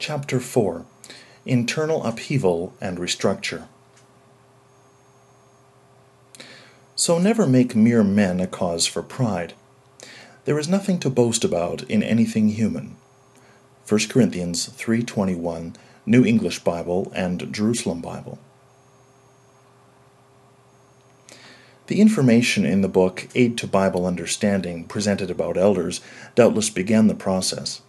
Chapter 4 Internal Upheaval and Restructure. So never make mere men a cause for pride. There is nothing to boast about in anything human. 1 Corinthians 3:21, New English Bible and Jerusalem Bible. The information in the book Aid to Bible Understanding presented about elders doubtless began the process.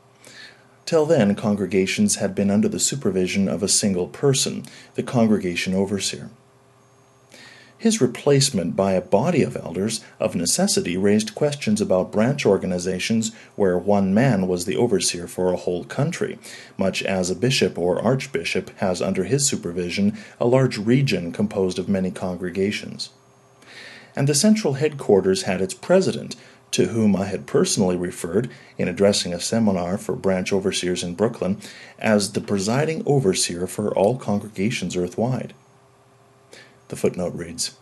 Till then, congregations had been under the supervision of a single person, the congregation overseer. His replacement by a body of elders of necessity raised questions about branch organizations where one man was the overseer for a whole country, much as a bishop or archbishop has under his supervision a large region composed of many congregations and the central headquarters had its president, to whom I had personally referred, in addressing a seminar for branch overseers in Brooklyn, as the presiding overseer for all congregations earthwide. The footnote reads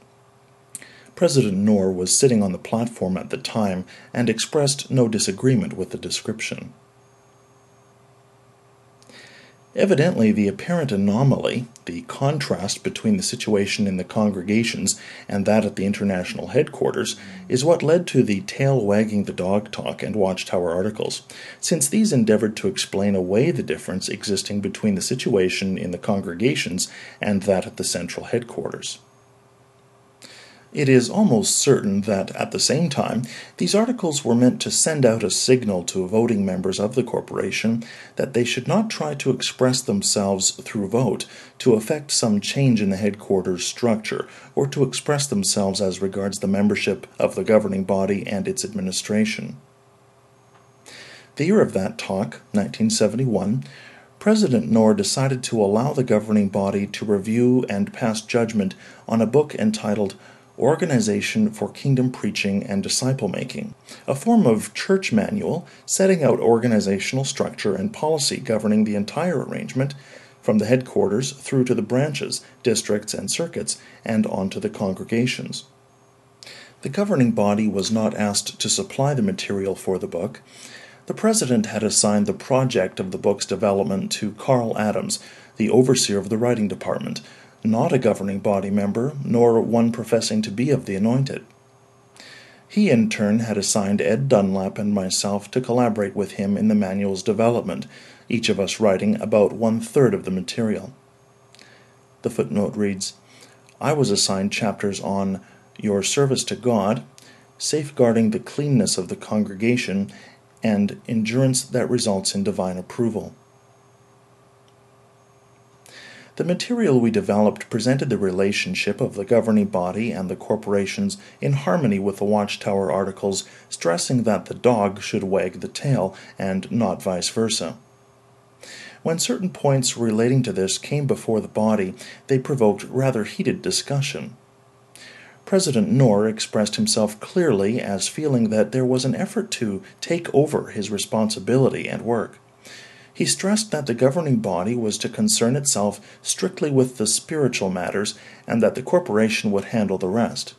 President Knorr was sitting on the platform at the time and expressed no disagreement with the description. Evidently, the apparent anomaly, the contrast between the situation in the congregations and that at the international headquarters, is what led to the tail wagging the dog talk and watchtower articles, since these endeavored to explain away the difference existing between the situation in the congregations and that at the central headquarters. It is almost certain that, at the same time, these articles were meant to send out a signal to voting members of the corporation that they should not try to express themselves through vote to effect some change in the headquarters structure, or to express themselves as regards the membership of the governing body and its administration. The year of that talk, 1971, President Knorr decided to allow the governing body to review and pass judgment on a book entitled Organization for Kingdom Preaching and Disciple Making, a form of church manual setting out organizational structure and policy governing the entire arrangement, from the headquarters through to the branches, districts, and circuits, and on to the congregations. The governing body was not asked to supply the material for the book. The president had assigned the project of the book's development to Karl Adams, the overseer of the writing department, not a governing body member, nor one professing to be of the anointed. He, in turn, had assigned Ed Dunlap and myself to collaborate with him in the manual's development, each of us writing about one third of the material. The footnote reads I was assigned chapters on Your Service to God, Safeguarding the Cleanness of the Congregation, and Endurance that Results in Divine Approval. The material we developed presented the relationship of the governing body and the corporations in harmony with the Watchtower articles stressing that the dog should wag the tail and not vice versa. When certain points relating to this came before the body, they provoked rather heated discussion. President Knorr expressed himself clearly as feeling that there was an effort to take over his responsibility and work. He stressed that the governing body was to concern itself strictly with the spiritual matters and that the corporation would handle the rest.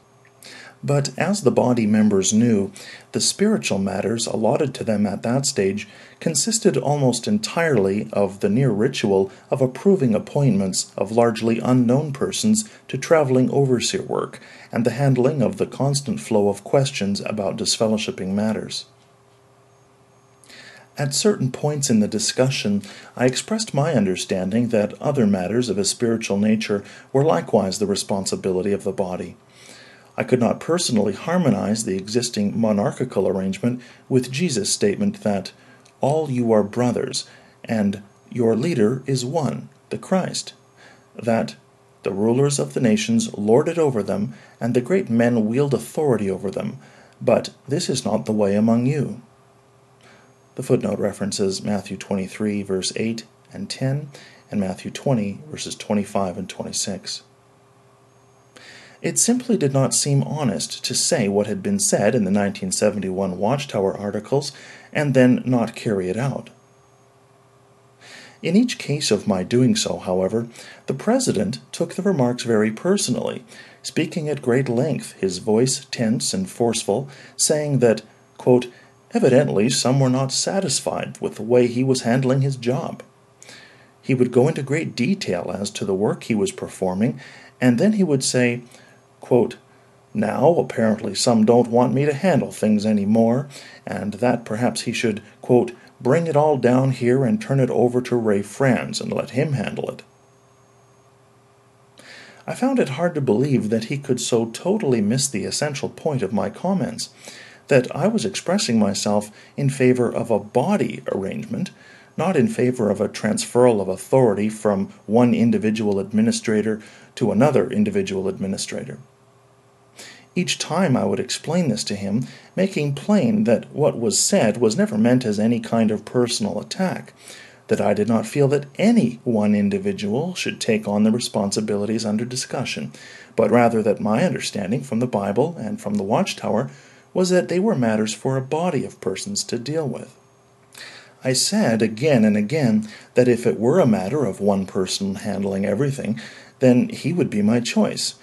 But as the body members knew, the spiritual matters allotted to them at that stage consisted almost entirely of the near ritual of approving appointments of largely unknown persons to traveling overseer work and the handling of the constant flow of questions about disfellowshipping matters. At certain points in the discussion, I expressed my understanding that other matters of a spiritual nature were likewise the responsibility of the body. I could not personally harmonize the existing monarchical arrangement with Jesus' statement that all you are brothers, and your leader is one, the Christ, that the rulers of the nations lord it over them, and the great men wield authority over them, but this is not the way among you. The footnote references Matthew 23, verse 8 and 10, and Matthew 20, verses 25 and 26. It simply did not seem honest to say what had been said in the 1971 Watchtower articles and then not carry it out. In each case of my doing so, however, the President took the remarks very personally, speaking at great length, his voice tense and forceful, saying that, quote, Evidently, some were not satisfied with the way he was handling his job. He would go into great detail as to the work he was performing, and then he would say, quote, now, apparently, some don't want me to handle things any more, and that perhaps he should, quote, bring it all down here and turn it over to Ray Franz and let him handle it. I found it hard to believe that he could so totally miss the essential point of my comments that I was expressing myself in favor of a body arrangement, not in favor of a transferal of authority from one individual administrator to another individual administrator. Each time I would explain this to him, making plain that what was said was never meant as any kind of personal attack, that I did not feel that any one individual should take on the responsibilities under discussion, but rather that my understanding from the Bible and from the Watchtower was that they were matters for a body of persons to deal with. I said again and again that if it were a matter of one person handling everything, then he would be my choice.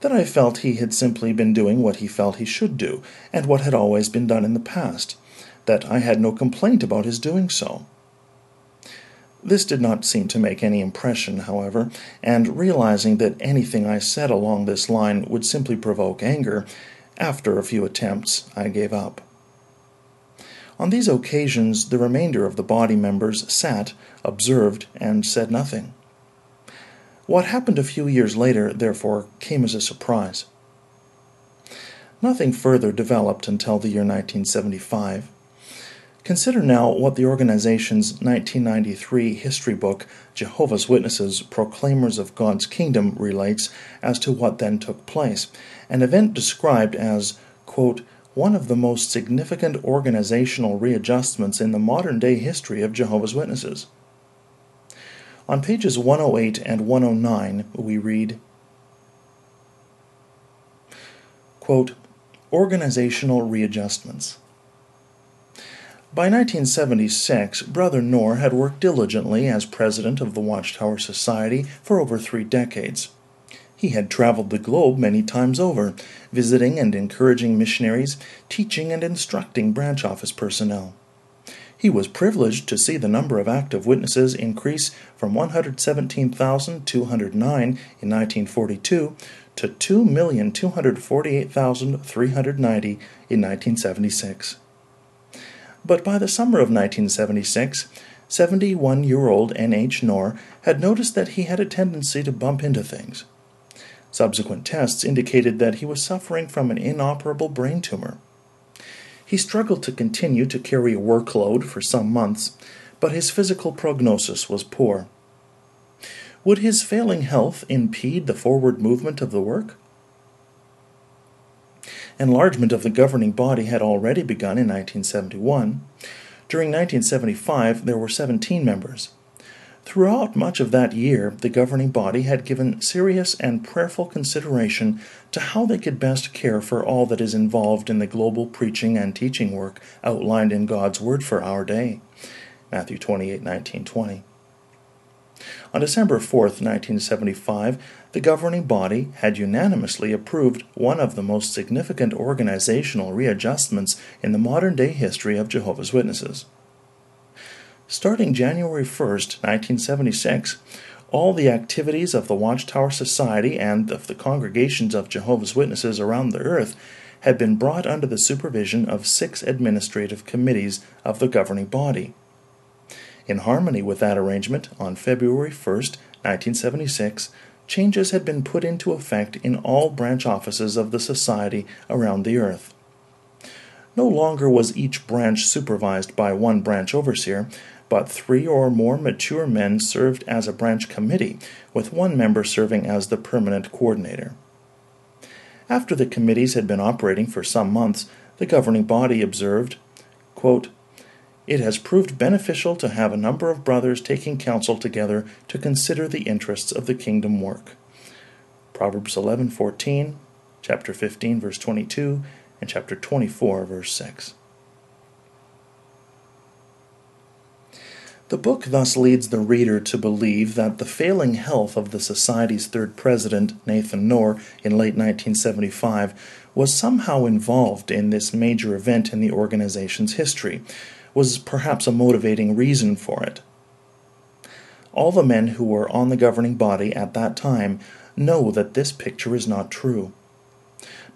That I felt he had simply been doing what he felt he should do, and what had always been done in the past. That I had no complaint about his doing so. This did not seem to make any impression, however, and realizing that anything I said along this line would simply provoke anger, after a few attempts I gave up. On these occasions the remainder of the body members sat, observed, and said nothing. What happened a few years later, therefore, came as a surprise. Nothing further developed until the year 1975. Consider now what the organization's 1993 history book, Jehovah's Witnesses Proclaimers of God's Kingdom, relates as to what then took place, an event described as, one of the most significant organizational readjustments in the modern day history of Jehovah's Witnesses. On pages 108 and 109, we read, Organizational readjustments. By 1976, Brother Knorr had worked diligently as president of the Watchtower Society for over three decades. He had traveled the globe many times over, visiting and encouraging missionaries, teaching and instructing branch office personnel. He was privileged to see the number of active witnesses increase from 117,209 in 1942 to 2,248,390 in 1976. But by the summer of 1976, 71 year old N.H. Knorr had noticed that he had a tendency to bump into things. Subsequent tests indicated that he was suffering from an inoperable brain tumor. He struggled to continue to carry a workload for some months, but his physical prognosis was poor. Would his failing health impede the forward movement of the work? Enlargement of the governing body had already begun in 1971. During 1975, there were 17 members. Throughout much of that year, the governing body had given serious and prayerful consideration to how they could best care for all that is involved in the global preaching and teaching work outlined in God's Word for our day. Matthew 28 19 20. On December 4, 1975, the governing body had unanimously approved one of the most significant organizational readjustments in the modern day history of Jehovah's Witnesses. Starting January 1, 1976, all the activities of the Watchtower Society and of the congregations of Jehovah's Witnesses around the earth had been brought under the supervision of six administrative committees of the governing body. In harmony with that arrangement, on February 1, 1976, changes had been put into effect in all branch offices of the Society around the earth. No longer was each branch supervised by one branch overseer, but three or more mature men served as a branch committee, with one member serving as the permanent coordinator. After the committees had been operating for some months, the governing body observed, quote, it has proved beneficial to have a number of brothers taking counsel together to consider the interests of the kingdom work. Proverbs 11:14, chapter 15 verse 22, and chapter 24 verse 6. The book thus leads the reader to believe that the failing health of the Society's third president, Nathan Knorr, in late 1975, was somehow involved in this major event in the organization's history, was perhaps a motivating reason for it. All the men who were on the governing body at that time know that this picture is not true.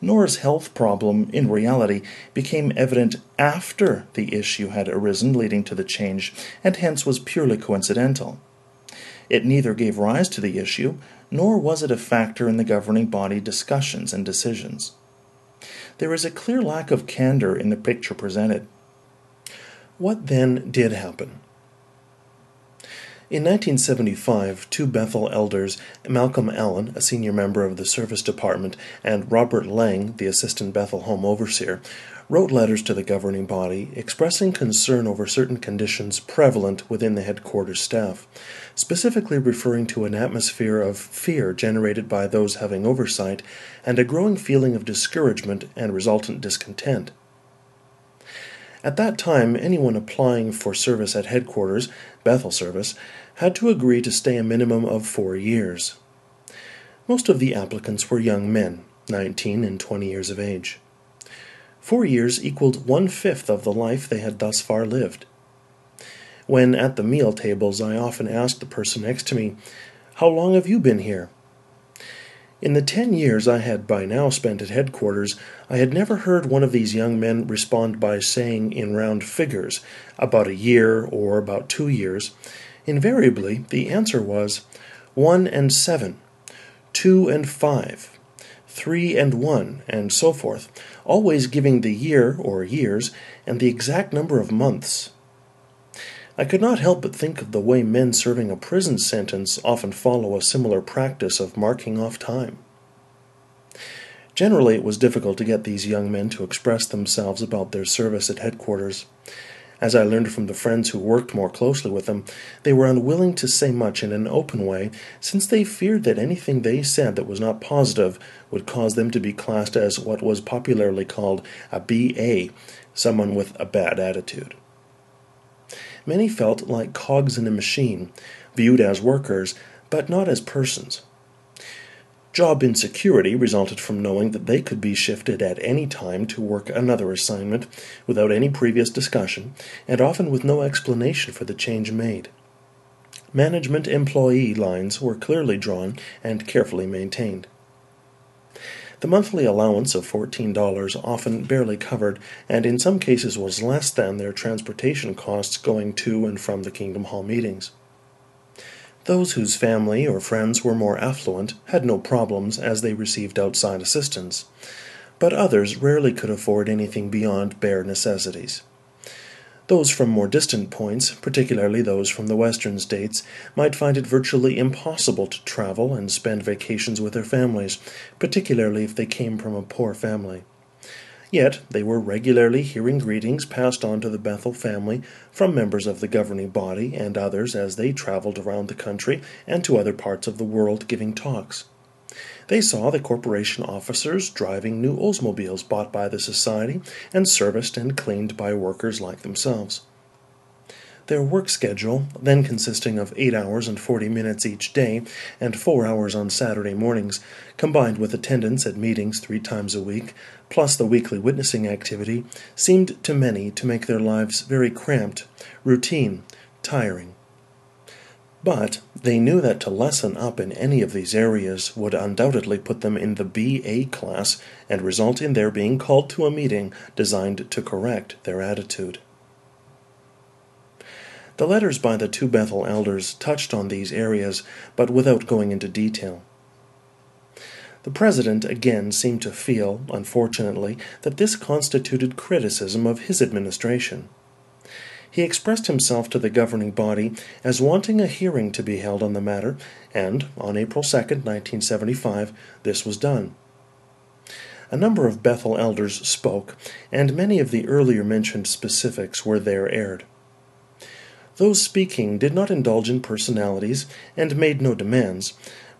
Knorr's health problem, in reality, became evident after the issue had arisen leading to the change, and hence was purely coincidental. It neither gave rise to the issue, nor was it a factor in the governing body discussions and decisions. There is a clear lack of candor in the picture presented. What then did happen? In 1975, two Bethel elders, Malcolm Allen, a senior member of the Service Department, and Robert Lang, the assistant Bethel home overseer, wrote letters to the governing body expressing concern over certain conditions prevalent within the headquarters staff, specifically referring to an atmosphere of fear generated by those having oversight and a growing feeling of discouragement and resultant discontent. At that time, anyone applying for service at headquarters, Bethel service, had to agree to stay a minimum of four years. Most of the applicants were young men, 19 and 20 years of age. Four years equaled one fifth of the life they had thus far lived. When at the meal tables, I often asked the person next to me, How long have you been here? In the ten years I had by now spent at headquarters, I had never heard one of these young men respond by saying in round figures, about a year or about two years. Invariably, the answer was one and seven, two and five, three and one, and so forth, always giving the year or years and the exact number of months. I could not help but think of the way men serving a prison sentence often follow a similar practice of marking off time. Generally, it was difficult to get these young men to express themselves about their service at headquarters. As I learned from the friends who worked more closely with them, they were unwilling to say much in an open way, since they feared that anything they said that was not positive would cause them to be classed as what was popularly called a BA, someone with a bad attitude. Many felt like cogs in a machine, viewed as workers, but not as persons. Job insecurity resulted from knowing that they could be shifted at any time to work another assignment without any previous discussion, and often with no explanation for the change made. Management employee lines were clearly drawn and carefully maintained. The monthly allowance of $14 often barely covered, and in some cases was less than their transportation costs going to and from the Kingdom Hall meetings. Those whose family or friends were more affluent had no problems as they received outside assistance, but others rarely could afford anything beyond bare necessities. Those from more distant points, particularly those from the western states, might find it virtually impossible to travel and spend vacations with their families, particularly if they came from a poor family. Yet they were regularly hearing greetings passed on to the Bethel family from members of the governing body and others as they traveled around the country and to other parts of the world giving talks. They saw the corporation officers driving new Oldsmobiles bought by the society and serviced and cleaned by workers like themselves. Their work schedule, then consisting of 8 hours and 40 minutes each day and 4 hours on Saturday mornings, combined with attendance at meetings three times a week, plus the weekly witnessing activity, seemed to many to make their lives very cramped, routine, tiring. But they knew that to lessen up in any of these areas would undoubtedly put them in the BA class and result in their being called to a meeting designed to correct their attitude. The letters by the two Bethel elders touched on these areas, but without going into detail. The president again seemed to feel, unfortunately, that this constituted criticism of his administration he expressed himself to the governing body as wanting a hearing to be held on the matter, and on April 2, 1975, this was done. A number of Bethel elders spoke, and many of the earlier mentioned specifics were there aired. Those speaking did not indulge in personalities and made no demands,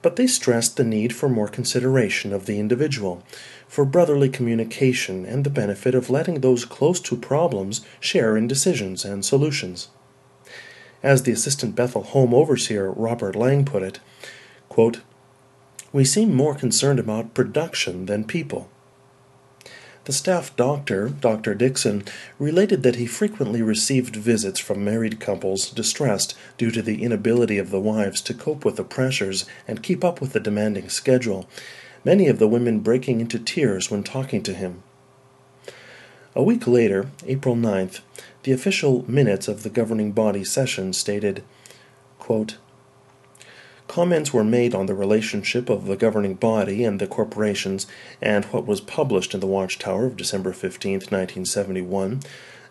but they stressed the need for more consideration of the individual, for brotherly communication and the benefit of letting those close to problems share in decisions and solutions. As the assistant Bethel home overseer Robert Lang put it, quote, We seem more concerned about production than people. The staff doctor, Dr. Dixon, related that he frequently received visits from married couples distressed due to the inability of the wives to cope with the pressures and keep up with the demanding schedule, many of the women breaking into tears when talking to him. A week later, April 9th, the official minutes of the governing body session stated, quote, Comments were made on the relationship of the governing body and the corporations, and what was published in the Watchtower of December 15, 1971.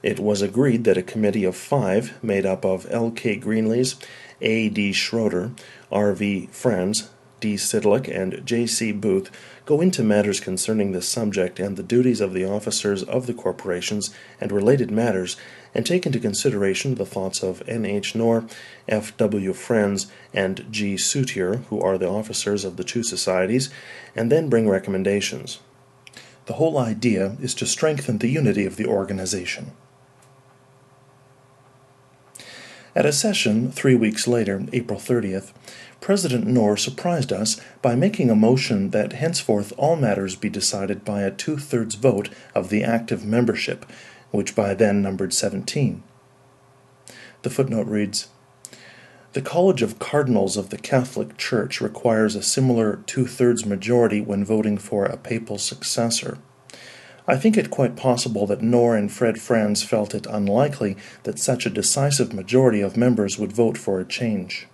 It was agreed that a committee of five, made up of L. K. Greenlees, A. D. Schroeder, R. V. Franz, D. Sydlik, and J. C. Booth, go into matters concerning this subject and the duties of the officers of the corporations and related matters, and take into consideration the thoughts of N. H. Knorr, F. W. Franz, and G. Suiter, who are the officers of the two societies, and then bring recommendations. The whole idea is to strengthen the unity of the organization. At a session three weeks later, April 30th, President Knorr surprised us by making a motion that henceforth all matters be decided by a two thirds vote of the active membership, which by then numbered 17. The footnote reads The College of Cardinals of the Catholic Church requires a similar two thirds majority when voting for a papal successor. I think it quite possible that Knorr and Fred Franz felt it unlikely that such a decisive majority of members would vote for a change.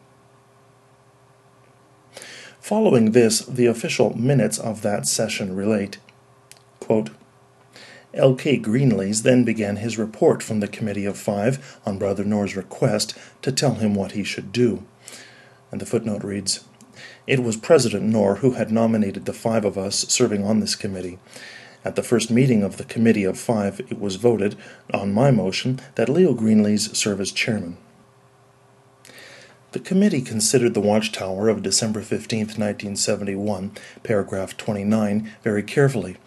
Following this, the official minutes of that session relate quote, L.K. Greenlees then began his report from the Committee of Five on Brother Knorr's request to tell him what he should do. And the footnote reads It was President Knorr who had nominated the five of us serving on this committee. At the first meeting of the Committee of Five, it was voted, on my motion, that Leo Greenlees serve as chairman. The committee considered the Watchtower of December 15, 1971, paragraph 29, very carefully,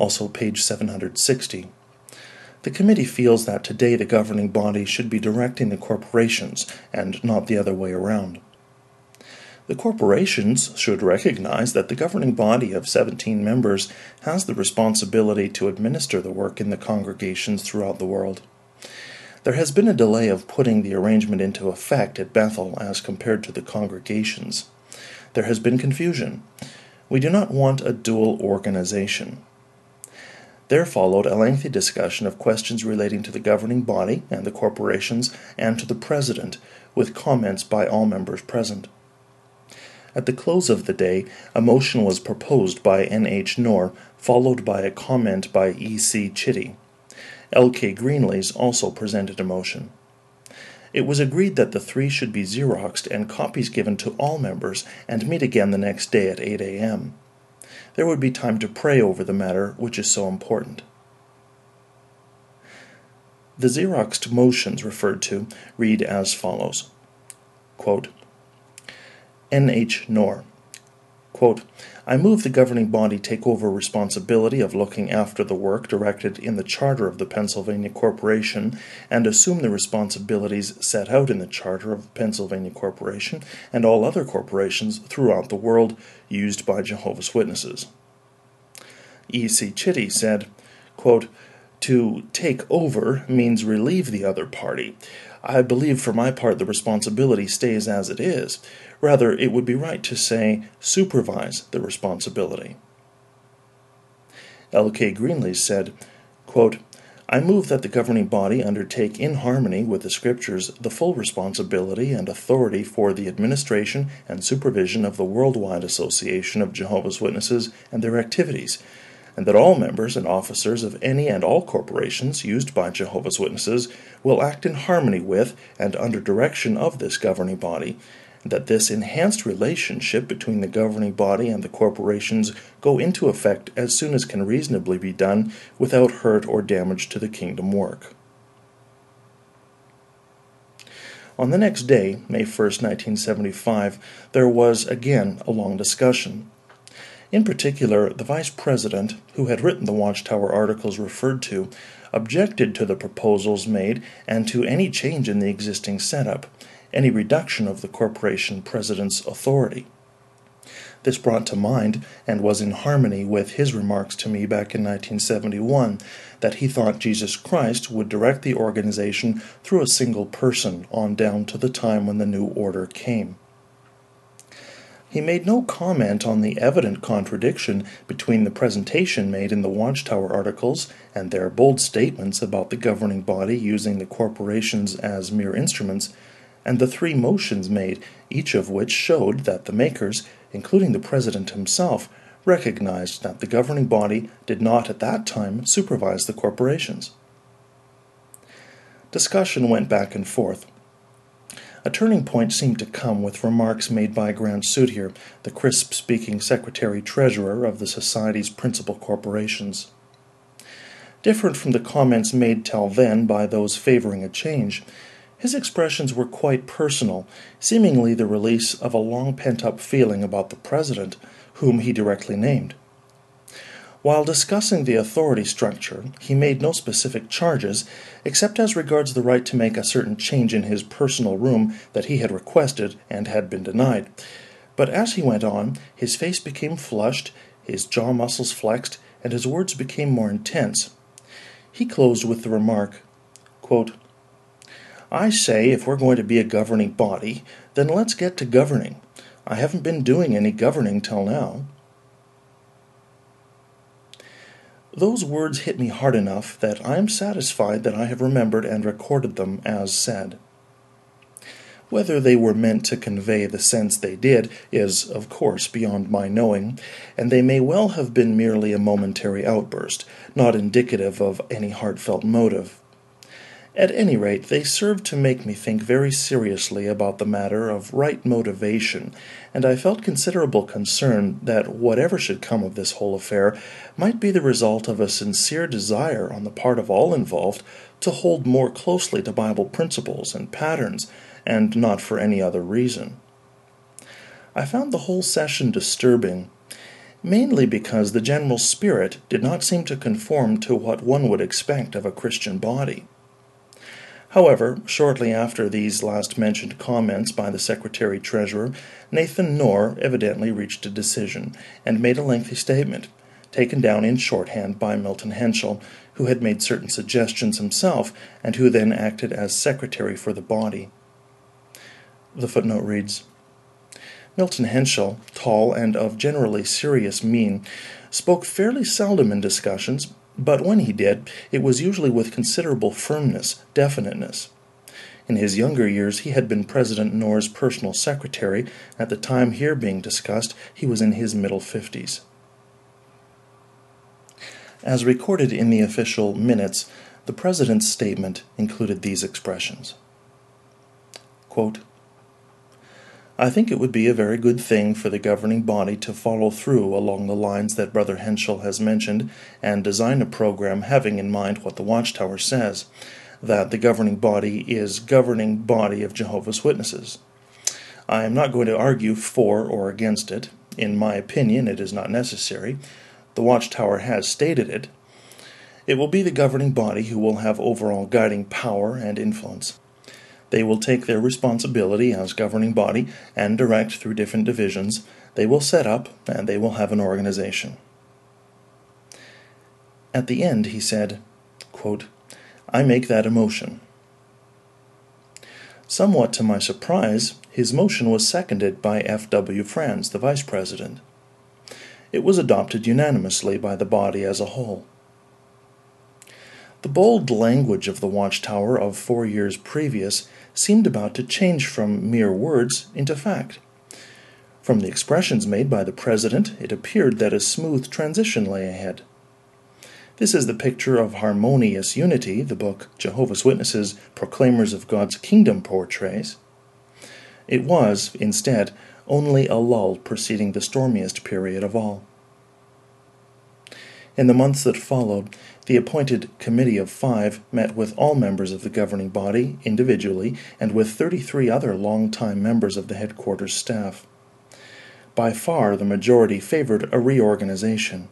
also page 760. The committee feels that today the governing body should be directing the corporations and not the other way around. The corporations should recognize that the governing body of 17 members has the responsibility to administer the work in the congregations throughout the world. There has been a delay of putting the arrangement into effect at Bethel as compared to the congregations. There has been confusion. We do not want a dual organization. There followed a lengthy discussion of questions relating to the governing body and the corporations and to the president, with comments by all members present. At the close of the day, a motion was proposed by N. H. Knorr, followed by a comment by E. C. Chitty. L.K. Greenlees also presented a motion. It was agreed that the three should be Xeroxed and copies given to all members and meet again the next day at 8 a.m. There would be time to pray over the matter, which is so important. The Xeroxed motions referred to read as follows N.H. Knorr Quote, I move the governing body take over responsibility of looking after the work directed in the charter of the Pennsylvania Corporation and assume the responsibilities set out in the charter of the Pennsylvania Corporation and all other corporations throughout the world used by Jehovah's Witnesses. E. C. Chitty said, quote, To take over means relieve the other party. I believe for my part the responsibility stays as it is. Rather, it would be right to say supervise the responsibility. L.K. Greenlees said, quote, I move that the governing body undertake in harmony with the Scriptures the full responsibility and authority for the administration and supervision of the worldwide association of Jehovah's Witnesses and their activities, and that all members and officers of any and all corporations used by Jehovah's Witnesses will act in harmony with and under direction of this governing body, that this enhanced relationship between the governing body and the corporations go into effect as soon as can reasonably be done without hurt or damage to the kingdom work. On the next day, May 1, 1975, there was again a long discussion. In particular, the Vice President, who had written the Watchtower articles referred to, objected to the proposals made and to any change in the existing setup, any reduction of the corporation president's authority. This brought to mind, and was in harmony with his remarks to me back in 1971, that he thought Jesus Christ would direct the organization through a single person on down to the time when the new order came. He made no comment on the evident contradiction between the presentation made in the Watchtower articles and their bold statements about the governing body using the corporations as mere instruments, and the three motions made, each of which showed that the makers, including the President himself, recognized that the governing body did not at that time supervise the corporations. Discussion went back and forth. A turning point seemed to come with remarks made by Grant Suiter, the crisp speaking secretary treasurer of the Society's principal corporations. Different from the comments made till then by those favoring a change, his expressions were quite personal, seemingly the release of a long pent up feeling about the President, whom he directly named. While discussing the authority structure, he made no specific charges, except as regards the right to make a certain change in his personal room that he had requested and had been denied. But as he went on, his face became flushed, his jaw muscles flexed, and his words became more intense. He closed with the remark, quote, I say if we're going to be a governing body, then let's get to governing. I haven't been doing any governing till now. Those words hit me hard enough that I am satisfied that I have remembered and recorded them as said. Whether they were meant to convey the sense they did is, of course, beyond my knowing, and they may well have been merely a momentary outburst, not indicative of any heartfelt motive. At any rate, they served to make me think very seriously about the matter of right motivation, and I felt considerable concern that whatever should come of this whole affair might be the result of a sincere desire on the part of all involved to hold more closely to Bible principles and patterns, and not for any other reason. I found the whole session disturbing, mainly because the general spirit did not seem to conform to what one would expect of a Christian body. However, shortly after these last mentioned comments by the Secretary Treasurer, Nathan Knorr evidently reached a decision, and made a lengthy statement, taken down in shorthand by Milton Henschel, who had made certain suggestions himself, and who then acted as secretary for the body. The footnote reads Milton Henschel, tall and of generally serious mien, spoke fairly seldom in discussions, but when he did, it was usually with considerable firmness, definiteness. In his younger years, he had been President Knorr's personal secretary. At the time here being discussed, he was in his middle fifties. As recorded in the official minutes, the President's statement included these expressions Quote, I think it would be a very good thing for the governing body to follow through along the lines that Brother Henschel has mentioned and design a program having in mind what the Watchtower says that the governing body is governing body of Jehovah's Witnesses. I am not going to argue for or against it. In my opinion, it is not necessary. The Watchtower has stated it. It will be the governing body who will have overall guiding power and influence. They will take their responsibility as governing body and direct through different divisions. They will set up and they will have an organization. At the end, he said, quote, I make that a motion. Somewhat to my surprise, his motion was seconded by F. W. Franz, the vice president. It was adopted unanimously by the body as a whole. The bold language of the watchtower of four years previous seemed about to change from mere words into fact. From the expressions made by the President, it appeared that a smooth transition lay ahead. This is the picture of harmonious unity the book Jehovah's Witnesses Proclaimers of God's Kingdom portrays. It was, instead, only a lull preceding the stormiest period of all. In the months that followed, the appointed Committee of Five met with all members of the governing body individually and with 33 other long-time members of the headquarters staff. By far the majority favored a reorganization.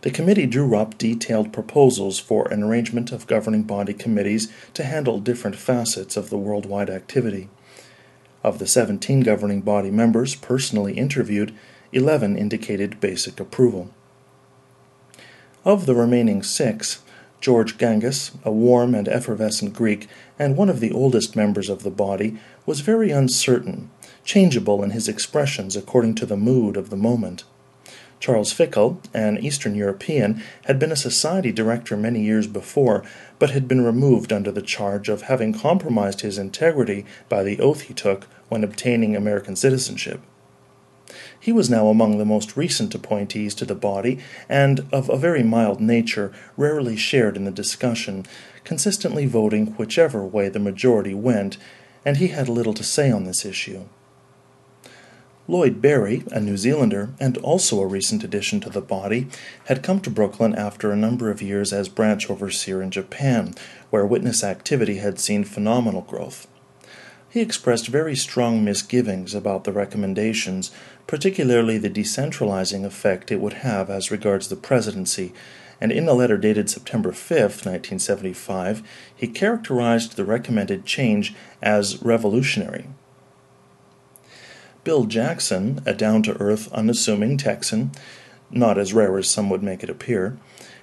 The committee drew up detailed proposals for an arrangement of governing body committees to handle different facets of the worldwide activity. Of the 17 governing body members personally interviewed, 11 indicated basic approval. Of the remaining six, George Gangas, a warm and effervescent Greek, and one of the oldest members of the body, was very uncertain, changeable in his expressions according to the mood of the moment. Charles Fekel, an Eastern European, had been a society director many years before, but had been removed under the charge of having compromised his integrity by the oath he took when obtaining American citizenship. He was now among the most recent appointees to the body, and of a very mild nature, rarely shared in the discussion, consistently voting whichever way the majority went, and he had little to say on this issue. Lloyd Barry, a New Zealander, and also a recent addition to the body, had come to Brooklyn after a number of years as branch overseer in Japan, where witness activity had seen phenomenal growth. He expressed very strong misgivings about the recommendations, particularly the decentralizing effect it would have as regards the presidency, and in a letter dated September 5, 1975, he characterized the recommended change as revolutionary. Bill Jackson, a down to earth, unassuming Texan, not as rare as some would make it appear,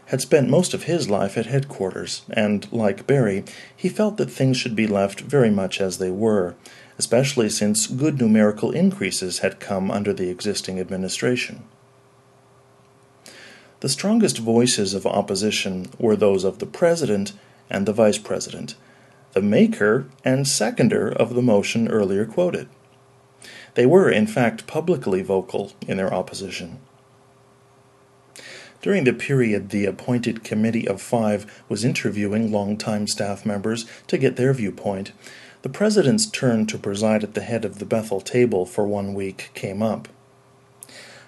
had spent most of his life at headquarters, and, like Barry, he felt that things should be left very much as they were, especially since good numerical increases had come under the existing administration. The strongest voices of opposition were those of the President and the Vice President, the maker and seconder of the motion earlier quoted. They were, in fact, publicly vocal in their opposition. During the period, the appointed committee of five was interviewing longtime staff members to get their viewpoint. The president's turn to preside at the head of the Bethel table for one week came up.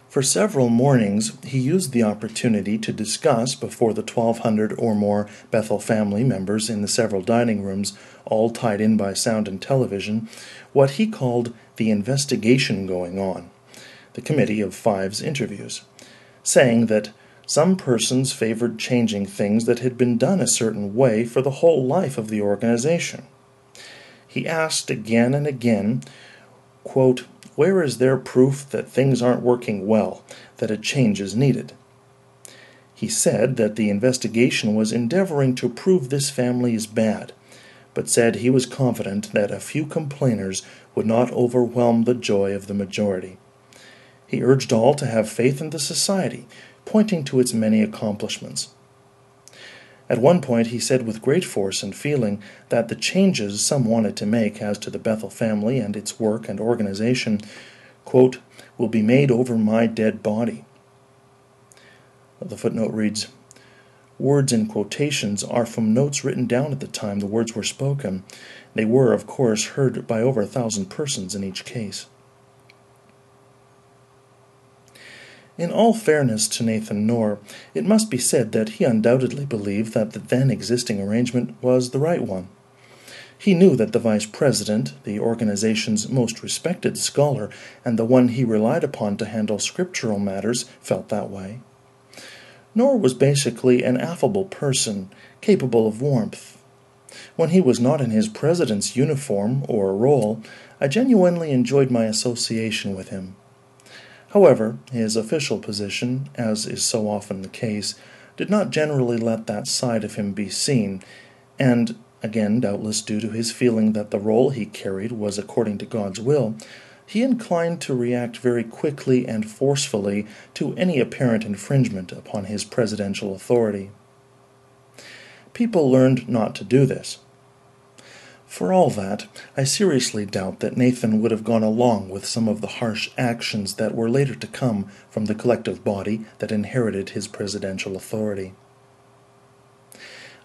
For several mornings, he used the opportunity to discuss before the 1,200 or more Bethel family members in the several dining rooms, all tied in by sound and television, what he called the investigation going on, the Committee of Five's interviews, saying that some persons favored changing things that had been done a certain way for the whole life of the organization. He asked again and again, quote, where is there proof that things aren't working well, that a change is needed? He said that the investigation was endeavoring to prove this family is bad, but said he was confident that a few complainers would not overwhelm the joy of the majority. He urged all to have faith in the society, pointing to its many accomplishments. At one point, he said with great force and feeling that the changes some wanted to make as to the Bethel family and its work and organization, quote, will be made over my dead body. The footnote reads Words in quotations are from notes written down at the time the words were spoken. They were, of course, heard by over a thousand persons in each case. In all fairness to Nathan Knorr, it must be said that he undoubtedly believed that the then existing arrangement was the right one. He knew that the vice president, the organization's most respected scholar, and the one he relied upon to handle scriptural matters, felt that way. Knorr was basically an affable person, capable of warmth. When he was not in his president's uniform or role, I genuinely enjoyed my association with him. However, his official position, as is so often the case, did not generally let that side of him be seen, and, again doubtless due to his feeling that the role he carried was according to God's will, he inclined to react very quickly and forcefully to any apparent infringement upon his presidential authority. People learned not to do this. For all that, I seriously doubt that Nathan would have gone along with some of the harsh actions that were later to come from the collective body that inherited his presidential authority.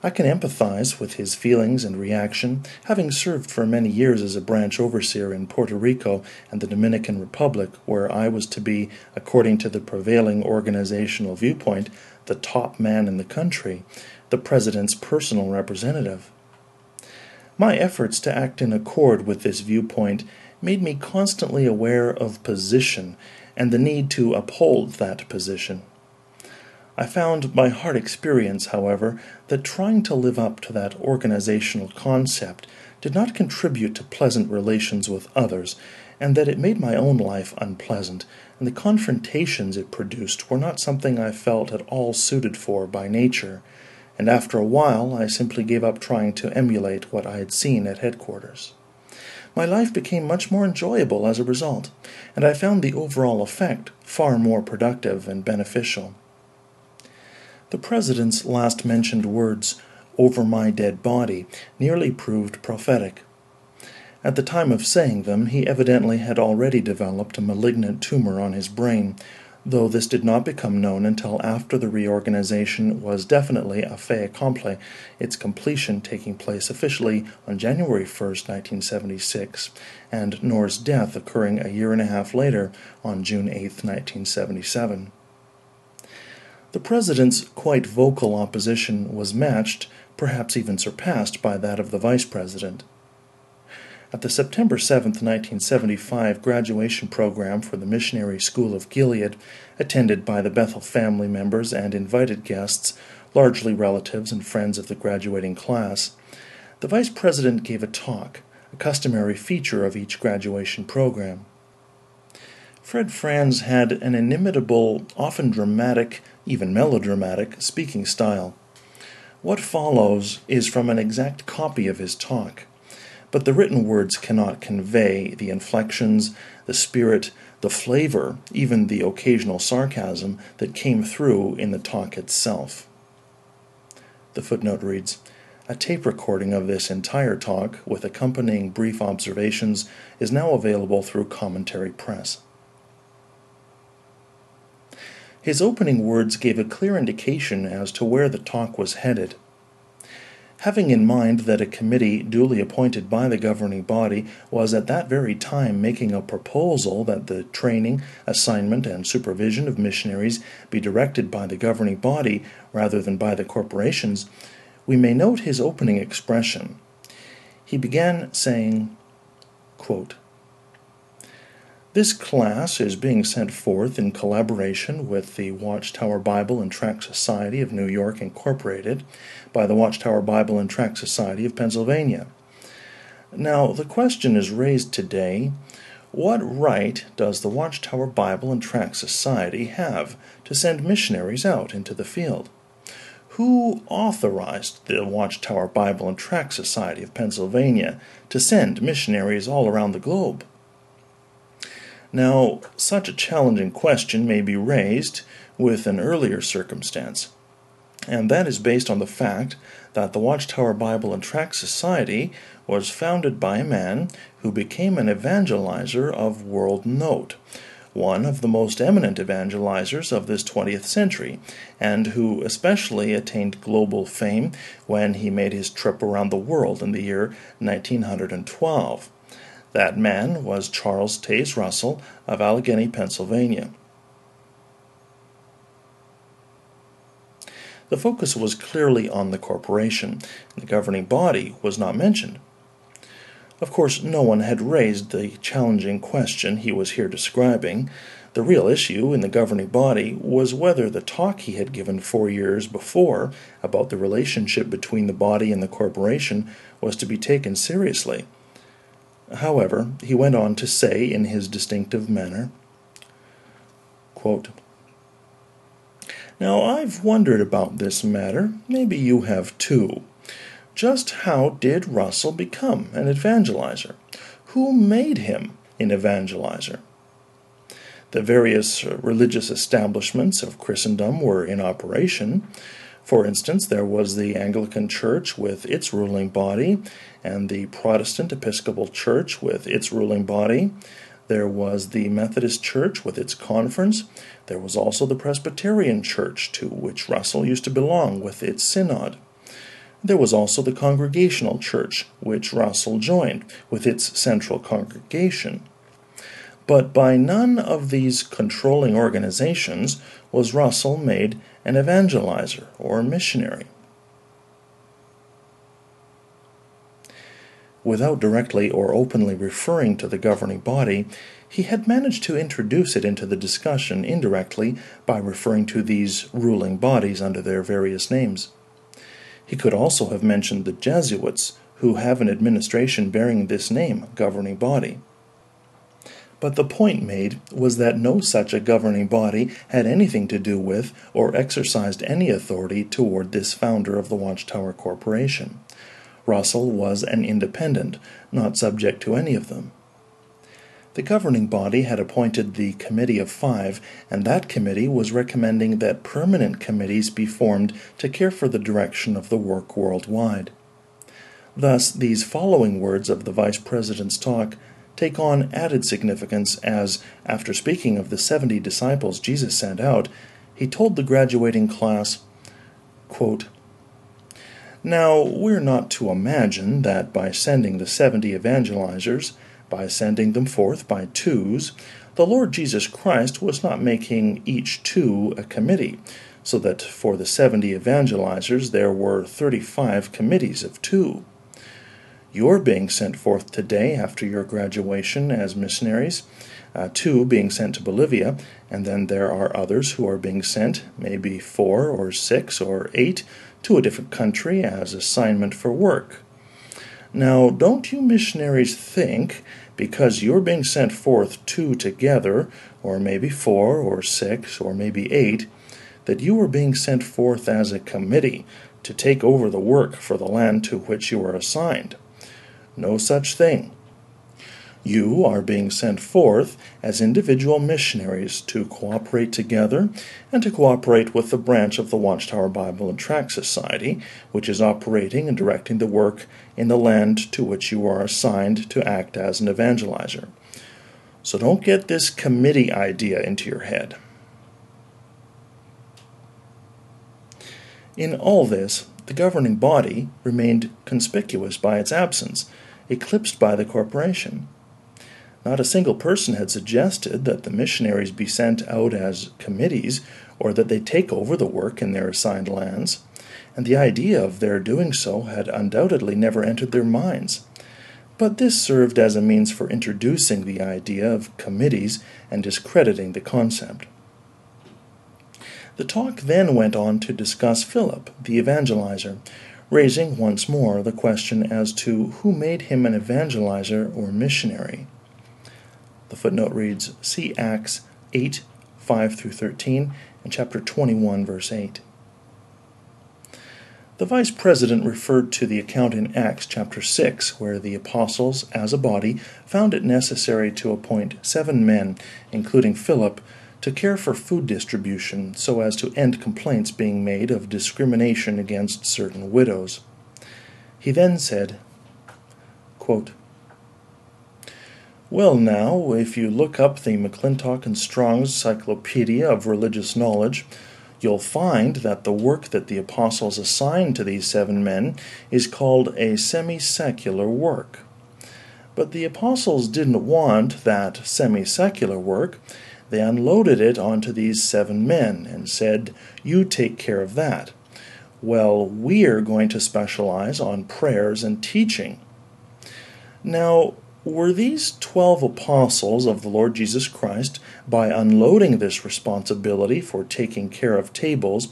I can empathize with his feelings and reaction, having served for many years as a branch overseer in Puerto Rico and the Dominican Republic, where I was to be, according to the prevailing organizational viewpoint, the top man in the country, the president's personal representative. My efforts to act in accord with this viewpoint made me constantly aware of position and the need to uphold that position. I found by hard experience, however, that trying to live up to that organizational concept did not contribute to pleasant relations with others, and that it made my own life unpleasant, and the confrontations it produced were not something I felt at all suited for by nature, and after a while I simply gave up trying to emulate what I had seen at headquarters. My life became much more enjoyable as a result, and I found the overall effect far more productive and beneficial. The President's last mentioned words, over my dead body, nearly proved prophetic. At the time of saying them, he evidently had already developed a malignant tumor on his brain, though this did not become known until after the reorganization was definitely a fait accompli, its completion taking place officially on January 1, 1976, and Knorr's death occurring a year and a half later on June 8, 1977. The President's quite vocal opposition was matched, perhaps even surpassed, by that of the Vice President. At the September 7, 1975 graduation program for the Missionary School of Gilead, attended by the Bethel family members and invited guests, largely relatives and friends of the graduating class, the Vice President gave a talk, a customary feature of each graduation program. Fred Franz had an inimitable, often dramatic, even melodramatic, speaking style. What follows is from an exact copy of his talk but the written words cannot convey the inflections, the spirit, the flavor, even the occasional sarcasm that came through in the talk itself. The footnote reads A tape recording of this entire talk, with accompanying brief observations, is now available through Commentary Press. His opening words gave a clear indication as to where the talk was headed having in mind that a committee duly appointed by the governing body was at that very time making a proposal that the training, assignment, and supervision of missionaries be directed by the governing body rather than by the corporations, we may note his opening expression. He began saying, quote, this class is being sent forth in collaboration with the Watchtower Bible and Tract Society of New York, Incorporated, by the Watchtower Bible and Tract Society of Pennsylvania. Now, the question is raised today what right does the Watchtower Bible and Tract Society have to send missionaries out into the field? Who authorized the Watchtower Bible and Tract Society of Pennsylvania to send missionaries all around the globe? Now, such a challenging question may be raised with an earlier circumstance, and that is based on the fact that the Watchtower Bible and Tract Society was founded by a man who became an evangelizer of world note, one of the most eminent evangelizers of this 20th century, and who especially attained global fame when he made his trip around the world in the year 1912. That man was Charles Taze Russell of Allegheny, Pennsylvania. The focus was clearly on the corporation. The governing body was not mentioned. Of course, no one had raised the challenging question he was here describing. The real issue in the governing body was whether the talk he had given four years before about the relationship between the body and the corporation was to be taken seriously. However, he went on to say in his distinctive manner, quote, Now I've wondered about this matter, maybe you have too. Just how did Russell become an evangelizer? Who made him an evangelizer? The various religious establishments of Christendom were in operation. For instance, there was the Anglican Church with its ruling body, and the Protestant Episcopal Church with its ruling body. There was the Methodist Church with its conference. There was also the Presbyterian Church, to which Russell used to belong, with its synod. There was also the Congregational Church, which Russell joined, with its central congregation. But by none of these controlling organizations was Russell made an evangelizer or missionary. Without directly or openly referring to the governing body, he had managed to introduce it into the discussion indirectly by referring to these ruling bodies under their various names. He could also have mentioned the Jesuits, who have an administration bearing this name, governing body. But the point made was that no such a governing body had anything to do with or exercised any authority toward this founder of the Watchtower Corporation. Russell was an independent, not subject to any of them. The governing body had appointed the Committee of Five, and that committee was recommending that permanent committees be formed to care for the direction of the work worldwide. Thus, these following words of the Vice President's talk take on added significance as, after speaking of the seventy disciples Jesus sent out, he told the graduating class, quote, Now, we're not to imagine that by sending the seventy evangelizers, by sending them forth by twos, the Lord Jesus Christ was not making each two a committee, so that for the seventy evangelizers there were thirty five committees of two. You're being sent forth today after your graduation as missionaries, uh, two being sent to Bolivia, and then there are others who are being sent, maybe four or six or eight, to a different country as assignment for work. Now, don't you missionaries think, because you're being sent forth two together, or maybe four or six or maybe eight, that you are being sent forth as a committee to take over the work for the land to which you are assigned. No such thing. You are being sent forth as individual missionaries to cooperate together and to cooperate with the branch of the Watchtower Bible and Tract Society, which is operating and directing the work in the land to which you are assigned to act as an evangelizer. So don't get this committee idea into your head. In all this, the governing body remained conspicuous by its absence eclipsed by the corporation. Not a single person had suggested that the missionaries be sent out as committees or that they take over the work in their assigned lands, and the idea of their doing so had undoubtedly never entered their minds. But this served as a means for introducing the idea of committees and discrediting the concept. The talk then went on to discuss Philip, the evangelizer, raising once more the question as to who made him an evangelizer or missionary. The footnote reads See Acts 8 5 through 13 and chapter 21, verse 8. The vice president referred to the account in Acts chapter 6, where the apostles, as a body, found it necessary to appoint seven men, including Philip, to care for food distribution so as to end complaints being made of discrimination against certain widows. He then said, quote, Well, now, if you look up the McClintock and Strong's Cyclopedia of Religious Knowledge, you'll find that the work that the apostles assigned to these seven men is called a semi secular work. But the apostles didn't want that semi secular work they unloaded it onto these seven men and said, You take care of that. Well, we're going to specialize on prayers and teaching. Now, were these twelve apostles of the Lord Jesus Christ, by unloading this responsibility for taking care of tables,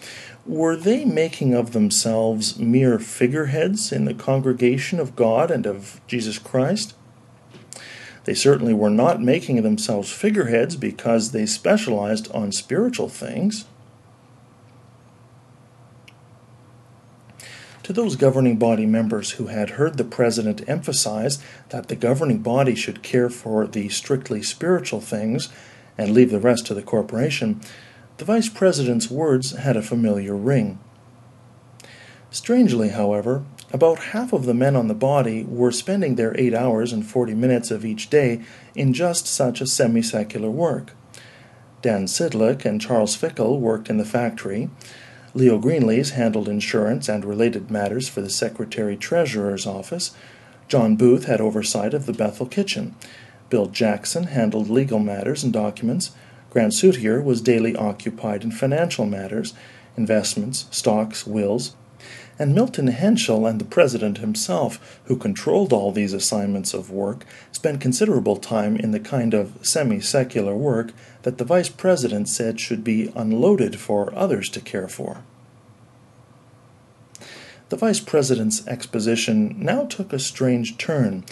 were they making of themselves mere figureheads in the congregation of God and of Jesus Christ? They certainly were not making themselves figureheads because they specialized on spiritual things. To those governing body members who had heard the president emphasize that the governing body should care for the strictly spiritual things and leave the rest to the corporation, the vice president's words had a familiar ring. Strangely, however, about half of the men on the body were spending their eight hours and forty minutes of each day in just such a semi secular work. Dan Sydlik and Charles Fekel worked in the factory. Leo Greenlees handled insurance and related matters for the Secretary Treasurer's office. John Booth had oversight of the Bethel kitchen. Bill Jackson handled legal matters and documents. Grant Suiter was daily occupied in financial matters, investments, stocks, wills, and Milton Henschel and the president himself, who controlled all these assignments of work, spent considerable time in the kind of semi secular work that the vice president said should be unloaded for others to care for. The vice president's exposition now took a strange turn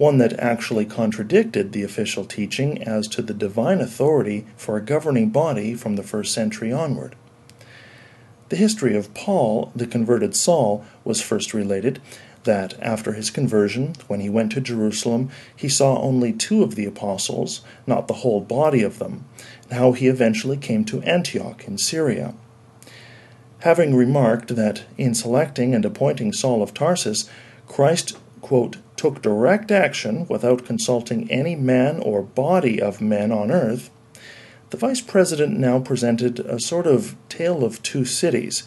one that actually contradicted the official teaching as to the divine authority for a governing body from the first century onward. The history of Paul, the converted Saul, was first related that after his conversion, when he went to Jerusalem, he saw only two of the apostles, not the whole body of them, and how he eventually came to Antioch in Syria. Having remarked that in selecting and appointing Saul of Tarsus, Christ, quote, took direct action without consulting any man or body of men on earth, the vice president now presented a sort of tale of two cities,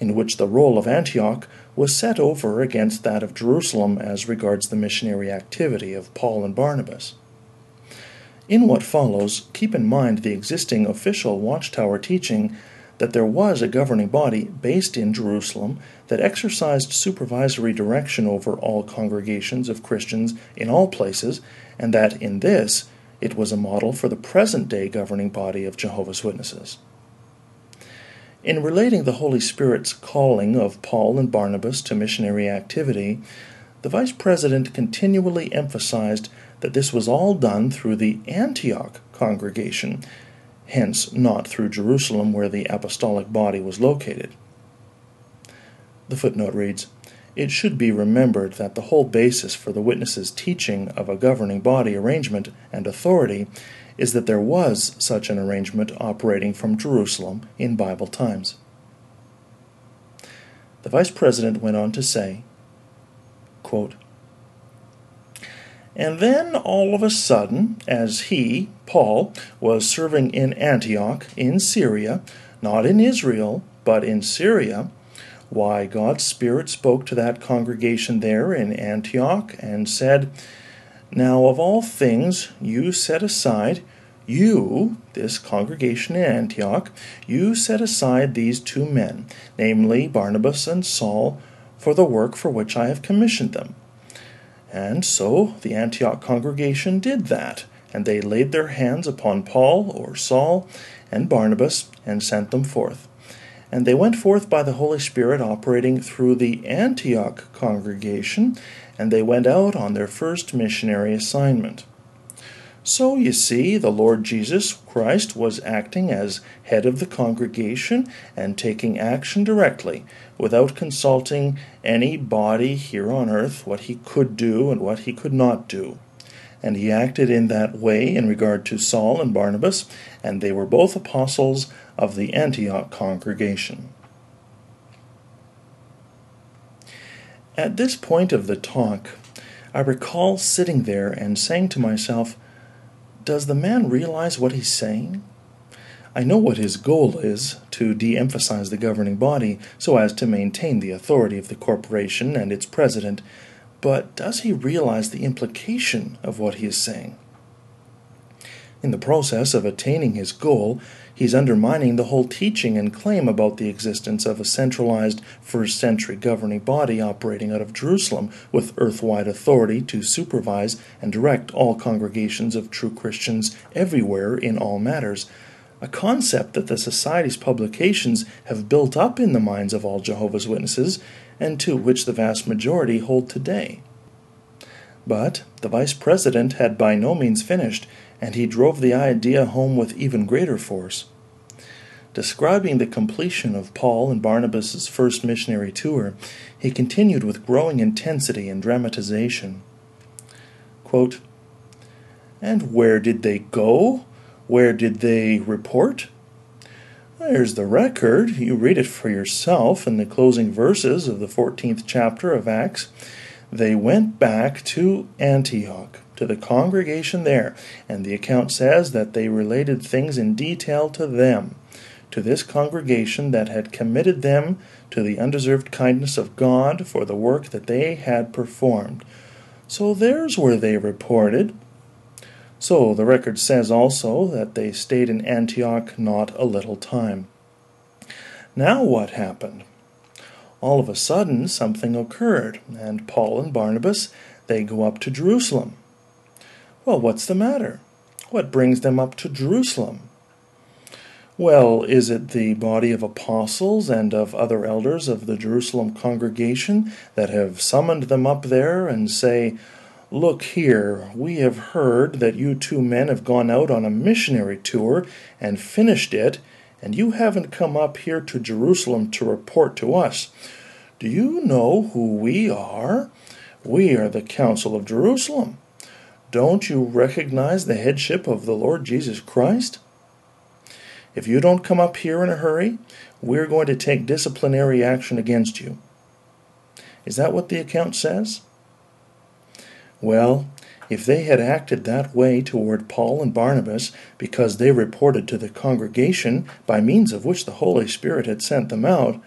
in which the role of Antioch was set over against that of Jerusalem as regards the missionary activity of Paul and Barnabas. In what follows, keep in mind the existing official Watchtower teaching that there was a governing body based in Jerusalem that exercised supervisory direction over all congregations of Christians in all places, and that in this it was a model for the present day governing body of Jehovah's Witnesses. In relating the Holy Spirit's calling of Paul and Barnabas to missionary activity, the Vice President continually emphasized that this was all done through the Antioch congregation, hence not through Jerusalem where the apostolic body was located. The footnote reads It should be remembered that the whole basis for the witness's teaching of a governing body arrangement and authority is that there was such an arrangement operating from Jerusalem in Bible times. The Vice President went on to say, quote, And then all of a sudden, as he, Paul, was serving in Antioch in Syria, not in Israel, but in Syria, why, God's Spirit spoke to that congregation there in Antioch and said, now, of all things, you set aside, you, this congregation in Antioch, you set aside these two men, namely Barnabas and Saul, for the work for which I have commissioned them. And so the Antioch congregation did that, and they laid their hands upon Paul or Saul and Barnabas and sent them forth. And they went forth by the Holy Spirit operating through the Antioch congregation, and they went out on their first missionary assignment. So you see, the Lord Jesus Christ was acting as head of the congregation and taking action directly, without consulting any body here on earth what he could do and what he could not do. And he acted in that way in regard to Saul and Barnabas, and they were both apostles of the Antioch congregation. At this point of the talk, I recall sitting there and saying to myself, Does the man realize what he's saying? I know what his goal is to de emphasize the governing body so as to maintain the authority of the corporation and its president, but does he realize the implication of what he is saying? In the process of attaining his goal, he's undermining the whole teaching and claim about the existence of a centralized first century governing body operating out of Jerusalem with earthwide authority to supervise and direct all congregations of true Christians everywhere in all matters. A concept that the Society's publications have built up in the minds of all Jehovah's Witnesses, and to which the vast majority hold today. But the Vice President had by no means finished and he drove the idea home with even greater force. Describing the completion of Paul and Barnabas's first missionary tour, he continued with growing intensity and dramatization. Quote, and where did they go? Where did they report? There's the record. You read it for yourself in the closing verses of the 14th chapter of Acts. They went back to Antioch to the congregation there, and the account says that they related things in detail to them, to this congregation that had committed them to the undeserved kindness of God for the work that they had performed. So there's where they reported. So the record says also that they stayed in Antioch not a little time. Now what happened? All of a sudden something occurred, and Paul and Barnabas they go up to Jerusalem. Well, what's the matter? What brings them up to Jerusalem? Well, is it the body of apostles and of other elders of the Jerusalem congregation that have summoned them up there and say, Look here, we have heard that you two men have gone out on a missionary tour and finished it, and you haven't come up here to Jerusalem to report to us. Do you know who we are? We are the Council of Jerusalem. Don't you recognize the headship of the Lord Jesus Christ? If you don't come up here in a hurry, we're going to take disciplinary action against you. Is that what the account says? Well, if they had acted that way toward Paul and Barnabas because they reported to the congregation by means of which the Holy Spirit had sent them out,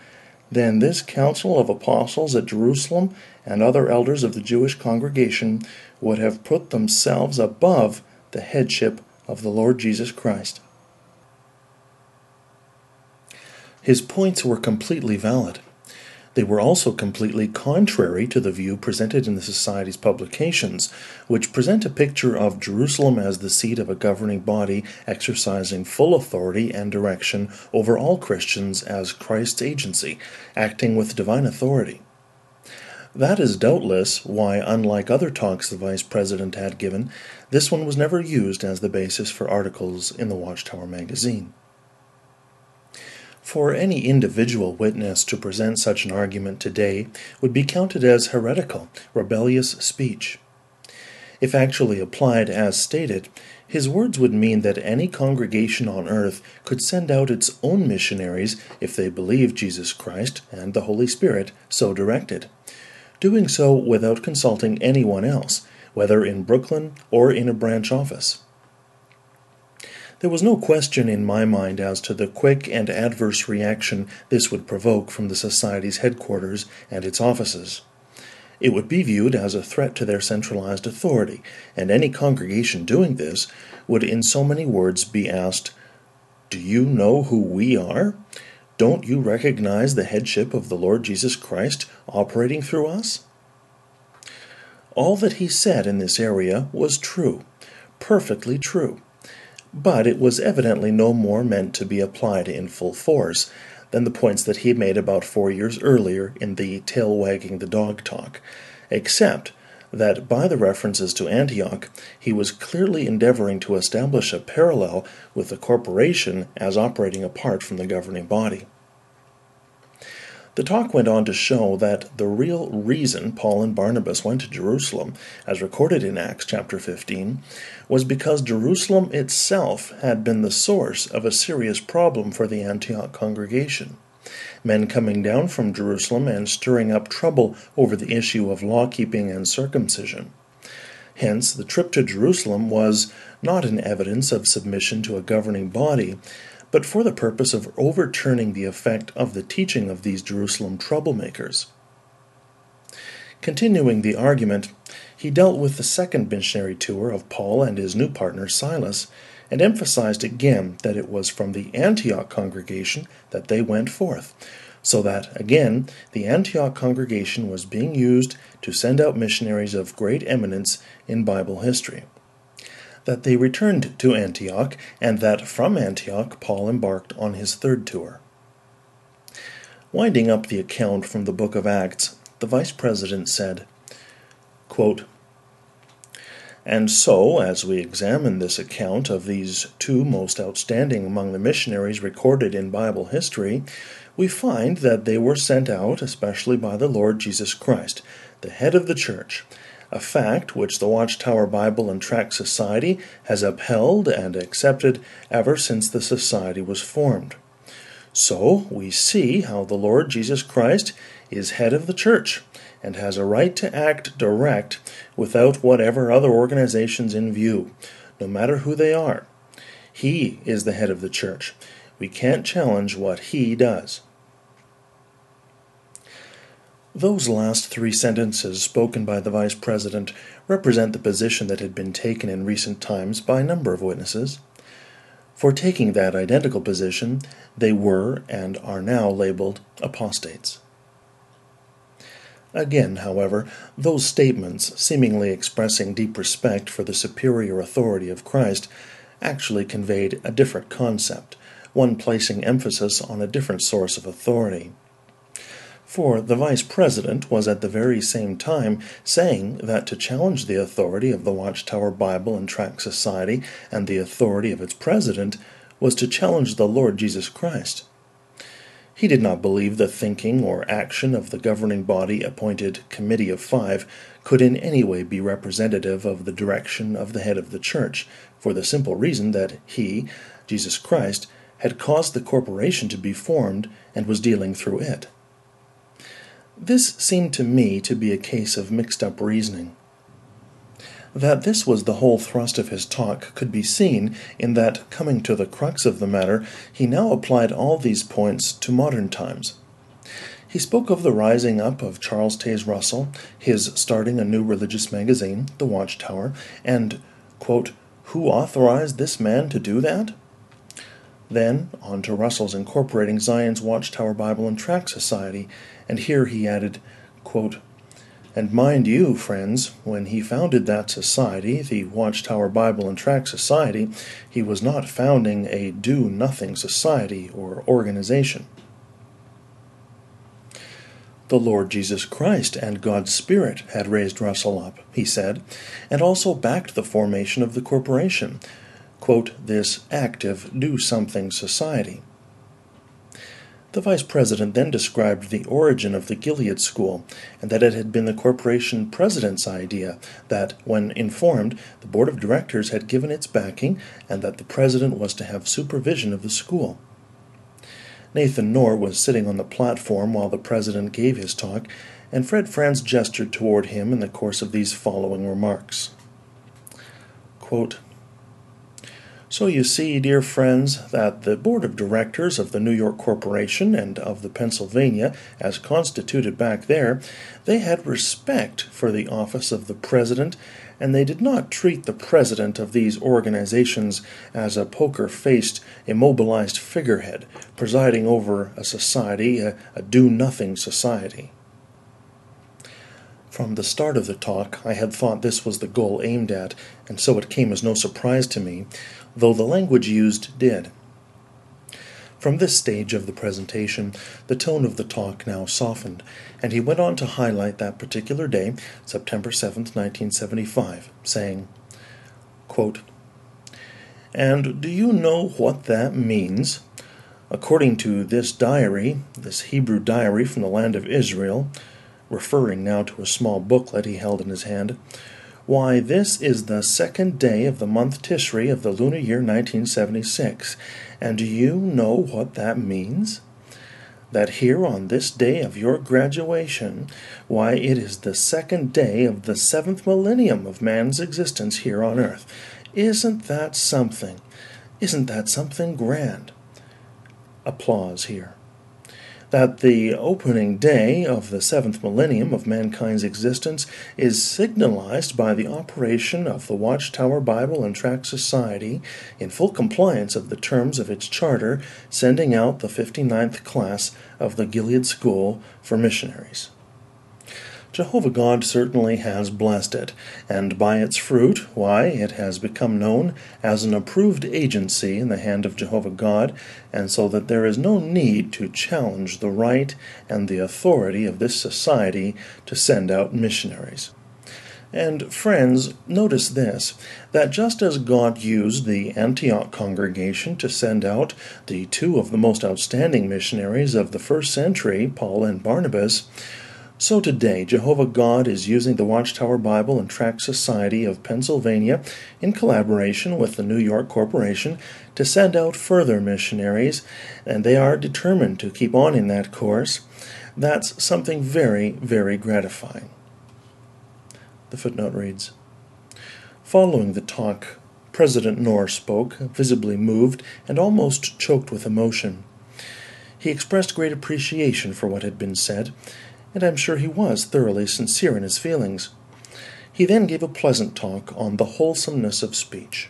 then this council of apostles at Jerusalem and other elders of the Jewish congregation would have put themselves above the headship of the Lord Jesus Christ. His points were completely valid. They were also completely contrary to the view presented in the Society's publications, which present a picture of Jerusalem as the seat of a governing body exercising full authority and direction over all Christians as Christ's agency, acting with divine authority. That is doubtless why, unlike other talks the Vice President had given, this one was never used as the basis for articles in the Watchtower magazine. For any individual witness to present such an argument today would be counted as heretical, rebellious speech. If actually applied as stated, his words would mean that any congregation on earth could send out its own missionaries if they believed Jesus Christ and the Holy Spirit so directed, doing so without consulting anyone else, whether in Brooklyn or in a branch office. There was no question in my mind as to the quick and adverse reaction this would provoke from the Society's headquarters and its offices. It would be viewed as a threat to their centralized authority, and any congregation doing this would, in so many words, be asked, Do you know who we are? Don't you recognize the headship of the Lord Jesus Christ operating through us? All that he said in this area was true, perfectly true but it was evidently no more meant to be applied in full force than the points that he made about four years earlier in the tail wagging the dog talk, except that by the references to Antioch, he was clearly endeavoring to establish a parallel with the corporation as operating apart from the governing body. The talk went on to show that the real reason Paul and Barnabas went to Jerusalem, as recorded in Acts chapter 15, was because Jerusalem itself had been the source of a serious problem for the Antioch congregation. Men coming down from Jerusalem and stirring up trouble over the issue of law keeping and circumcision. Hence, the trip to Jerusalem was not an evidence of submission to a governing body, but for the purpose of overturning the effect of the teaching of these Jerusalem troublemakers. Continuing the argument, he dealt with the second missionary tour of Paul and his new partner Silas, and emphasized again that it was from the Antioch congregation that they went forth, so that, again, the Antioch congregation was being used to send out missionaries of great eminence in Bible history that they returned to Antioch, and that from Antioch Paul embarked on his third tour. Winding up the account from the book of Acts, the vice president said, quote, and so, as we examine this account of these two most outstanding among the missionaries recorded in Bible history, we find that they were sent out especially by the Lord Jesus Christ, the head of the church, a fact which the Watchtower Bible and Tract Society has upheld and accepted ever since the Society was formed. So we see how the Lord Jesus Christ is head of the church and has a right to act direct without whatever other organizations in view, no matter who they are. He is the head of the church. We can't challenge what he does. Those last three sentences spoken by the Vice President represent the position that had been taken in recent times by a number of witnesses. For taking that identical position, they were and are now labeled apostates. Again, however, those statements, seemingly expressing deep respect for the superior authority of Christ, actually conveyed a different concept, one placing emphasis on a different source of authority. For the vice president was at the very same time saying that to challenge the authority of the Watchtower Bible and Tract Society and the authority of its president was to challenge the Lord Jesus Christ. He did not believe the thinking or action of the governing body appointed Committee of Five could in any way be representative of the direction of the head of the church, for the simple reason that he, Jesus Christ, had caused the corporation to be formed and was dealing through it. This seemed to me to be a case of mixed up reasoning. That this was the whole thrust of his talk could be seen in that, coming to the crux of the matter, he now applied all these points to modern times. He spoke of the rising up of Charles Taze Russell, his starting a new religious magazine, The Watchtower, and, quote, who authorized this man to do that? Then on to Russell's incorporating Zion's Watchtower Bible and Tract Society, and here he added, quote, and mind you, friends, when he founded that society, the Watchtower Bible and Tract Society, he was not founding a do nothing society or organization. The Lord Jesus Christ and God's Spirit had raised Russell up, he said, and also backed the formation of the corporation, quote, this active do something society. The vice president then described the origin of the Gilead School, and that it had been the corporation president's idea, that, when informed, the board of directors had given its backing, and that the president was to have supervision of the school. Nathan Knorr was sitting on the platform while the president gave his talk, and Fred Franz gestured toward him in the course of these following remarks. Quote, so you see, dear friends, that the board of directors of the New York Corporation and of the Pennsylvania, as constituted back there, they had respect for the office of the president, and they did not treat the president of these organizations as a poker faced, immobilized figurehead presiding over a society, a, a do nothing society. From the start of the talk, I had thought this was the goal aimed at, and so it came as no surprise to me though the language used did. From this stage of the presentation, the tone of the talk now softened, and he went on to highlight that particular day, September 7, 1975, saying, quote, And do you know what that means? According to this diary, this Hebrew diary from the land of Israel, referring now to a small booklet he held in his hand, why, this is the second day of the month Tishri of the lunar year 1976. And do you know what that means? That here on this day of your graduation, why, it is the second day of the seventh millennium of man's existence here on earth. Isn't that something? Isn't that something grand? Applause here that the opening day of the seventh millennium of mankind's existence is signalized by the operation of the Watchtower Bible and Tract Society in full compliance of the terms of its charter, sending out the 59th class of the Gilead School for missionaries. Jehovah God certainly has blessed it, and by its fruit, why, it has become known as an approved agency in the hand of Jehovah God, and so that there is no need to challenge the right and the authority of this society to send out missionaries. And friends, notice this that just as God used the Antioch congregation to send out the two of the most outstanding missionaries of the first century, Paul and Barnabas, so today, Jehovah God is using the Watchtower Bible and Tract Society of Pennsylvania in collaboration with the New York Corporation to send out further missionaries, and they are determined to keep on in that course. That's something very, very gratifying. The footnote reads Following the talk, President Knorr spoke, visibly moved and almost choked with emotion. He expressed great appreciation for what had been said and I'm sure he was thoroughly sincere in his feelings. He then gave a pleasant talk on the wholesomeness of speech.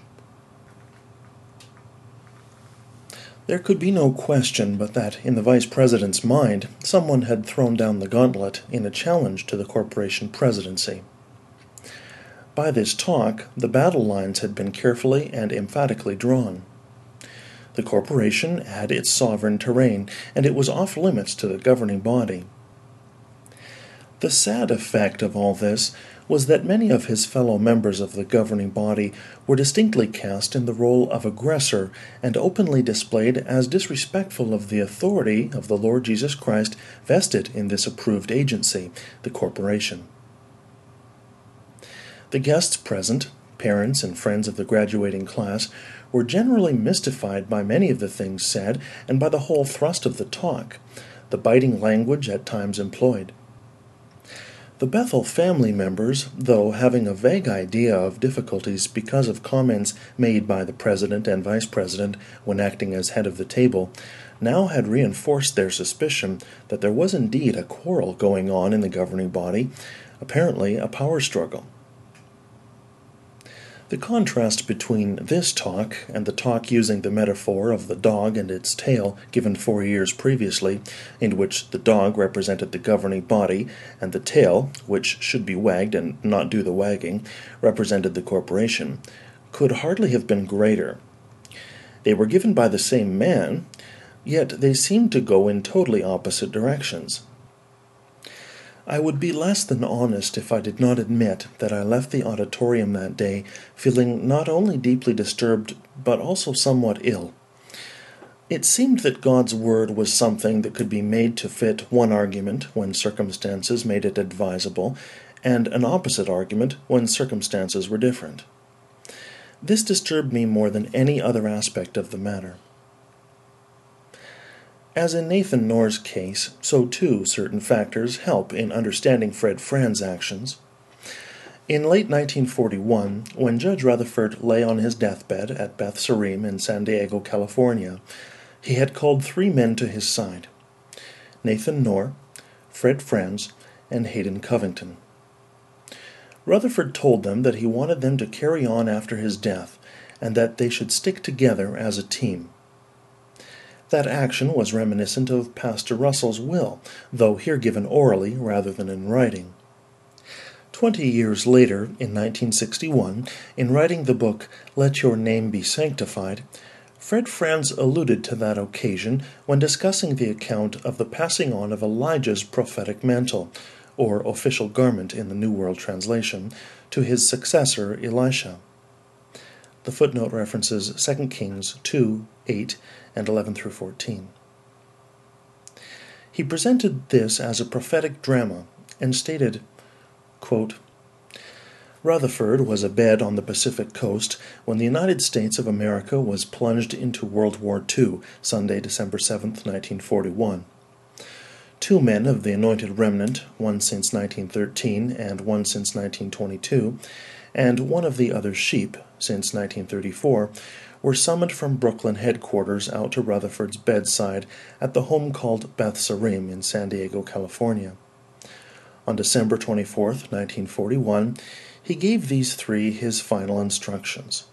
There could be no question but that, in the Vice President's mind, someone had thrown down the gauntlet in a challenge to the corporation presidency. By this talk, the battle lines had been carefully and emphatically drawn. The corporation had its sovereign terrain, and it was off limits to the governing body. The sad effect of all this was that many of his fellow members of the governing body were distinctly cast in the role of aggressor and openly displayed as disrespectful of the authority of the Lord Jesus Christ vested in this approved agency, the corporation. The guests present, parents and friends of the graduating class, were generally mystified by many of the things said and by the whole thrust of the talk, the biting language at times employed. The Bethel family members, though having a vague idea of difficulties because of comments made by the president and vice president when acting as head of the table, now had reinforced their suspicion that there was indeed a quarrel going on in the governing body, apparently a power struggle. The contrast between this talk and the talk using the metaphor of the dog and its tail given four years previously, in which the dog represented the governing body and the tail, which should be wagged and not do the wagging, represented the corporation, could hardly have been greater. They were given by the same man, yet they seemed to go in totally opposite directions. I would be less than honest if I did not admit that I left the auditorium that day feeling not only deeply disturbed, but also somewhat ill. It seemed that God's Word was something that could be made to fit one argument when circumstances made it advisable, and an opposite argument when circumstances were different. This disturbed me more than any other aspect of the matter. As in Nathan Knorr's case, so too certain factors help in understanding Fred Franz's actions. In late 1941, when Judge Rutherford lay on his deathbed at Beth Sarim in San Diego, California, he had called three men to his side Nathan Knorr, Fred Franz, and Hayden Covington. Rutherford told them that he wanted them to carry on after his death and that they should stick together as a team. That action was reminiscent of Pastor Russell's will, though here given orally rather than in writing. Twenty years later, in 1961, in writing the book Let Your Name Be Sanctified, Fred Franz alluded to that occasion when discussing the account of the passing on of Elijah's prophetic mantle, or official garment in the New World Translation, to his successor Elisha. The footnote references 2 Kings 2 8 and 11 through 14. He presented this as a prophetic drama and stated, quote, Rutherford was abed on the Pacific coast when the United States of America was plunged into World War II, Sunday, December 7, 1941. Two men of the anointed remnant, one since 1913 and one since 1922, and one of the other sheep, since 1934, were summoned from Brooklyn headquarters out to Rutherford's bedside at the home called Beth Sarim in San Diego, California. On December 24, 1941, he gave these three his final instructions.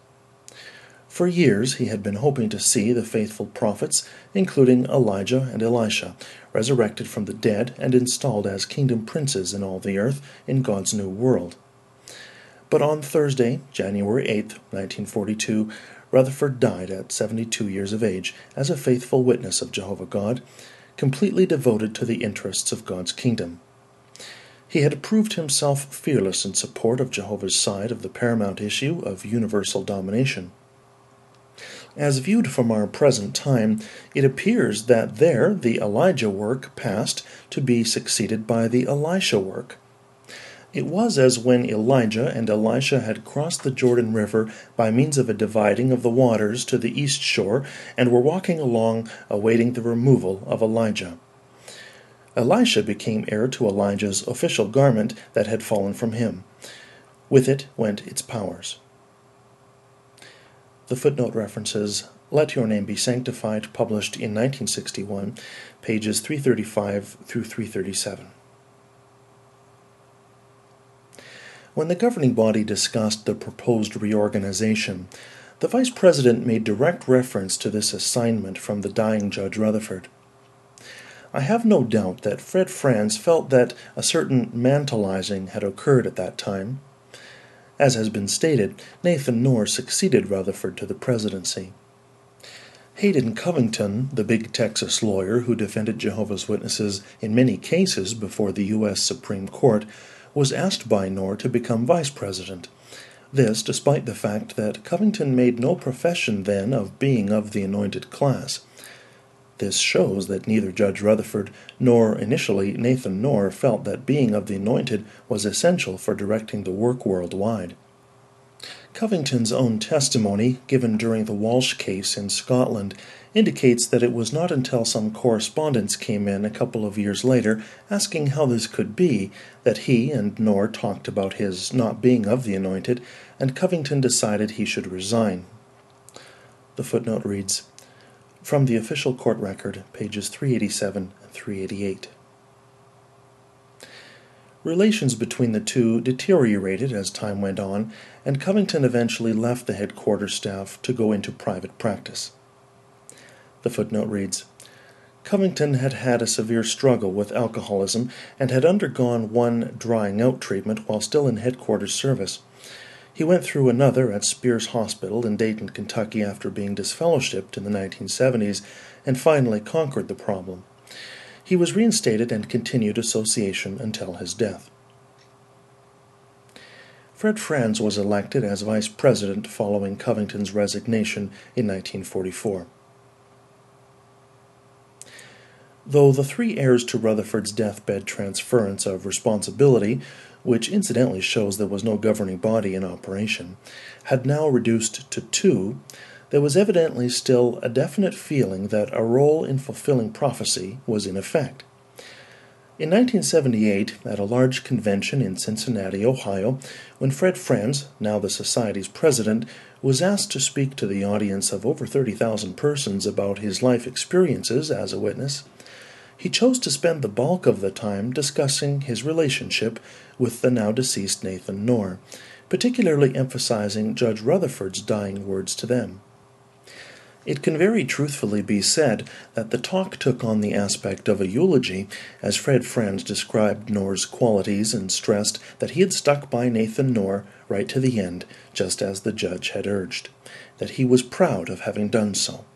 For years he had been hoping to see the faithful prophets, including Elijah and Elisha, resurrected from the dead and installed as kingdom princes in all the earth in God's new world. But on Thursday, January 8, 1942, Rutherford died at 72 years of age as a faithful witness of Jehovah God, completely devoted to the interests of God's kingdom. He had proved himself fearless in support of Jehovah's side of the paramount issue of universal domination. As viewed from our present time, it appears that there the Elijah work passed to be succeeded by the Elisha work. It was as when Elijah and Elisha had crossed the Jordan River by means of a dividing of the waters to the east shore and were walking along awaiting the removal of Elijah. Elisha became heir to Elijah's official garment that had fallen from him. With it went its powers. The footnote references Let Your Name Be Sanctified, published in 1961, pages 335 through 337. When the governing body discussed the proposed reorganization, the vice president made direct reference to this assignment from the dying Judge Rutherford. I have no doubt that Fred Franz felt that a certain mantleizing had occurred at that time. As has been stated, Nathan Knorr succeeded Rutherford to the presidency. Hayden Covington, the big Texas lawyer who defended Jehovah's Witnesses in many cases before the U.S. Supreme Court, was asked by Knorr to become vice president. This, despite the fact that Covington made no profession then of being of the anointed class. This shows that neither Judge Rutherford nor initially Nathan Knorr felt that being of the anointed was essential for directing the work worldwide. Covington's own testimony, given during the Walsh case in Scotland, indicates that it was not until some correspondence came in a couple of years later asking how this could be that he and Knorr talked about his not being of the anointed, and Covington decided he should resign. The footnote reads From the official court record, pages 387 and 388. Relations between the two deteriorated as time went on, and Covington eventually left the headquarters staff to go into private practice. The footnote reads Covington had had a severe struggle with alcoholism and had undergone one drying out treatment while still in headquarters service. He went through another at Speers Hospital in Dayton, Kentucky after being disfellowshipped in the 1970s and finally conquered the problem. He was reinstated and continued association until his death. Fred Franz was elected as vice president following Covington's resignation in 1944. Though the three heirs to Rutherford's deathbed transference of responsibility, which incidentally shows there was no governing body in operation, had now reduced to two, there was evidently still a definite feeling that a role in fulfilling prophecy was in effect. In 1978, at a large convention in Cincinnati, Ohio, when Fred Franz, now the Society's president, was asked to speak to the audience of over 30,000 persons about his life experiences as a witness, he chose to spend the bulk of the time discussing his relationship with the now deceased Nathan Knorr, particularly emphasizing Judge Rutherford's dying words to them. It can very truthfully be said that the talk took on the aspect of a eulogy, as Fred Franz described Knorr's qualities and stressed that he had stuck by Nathan Knorr right to the end, just as the judge had urged, that he was proud of having done so.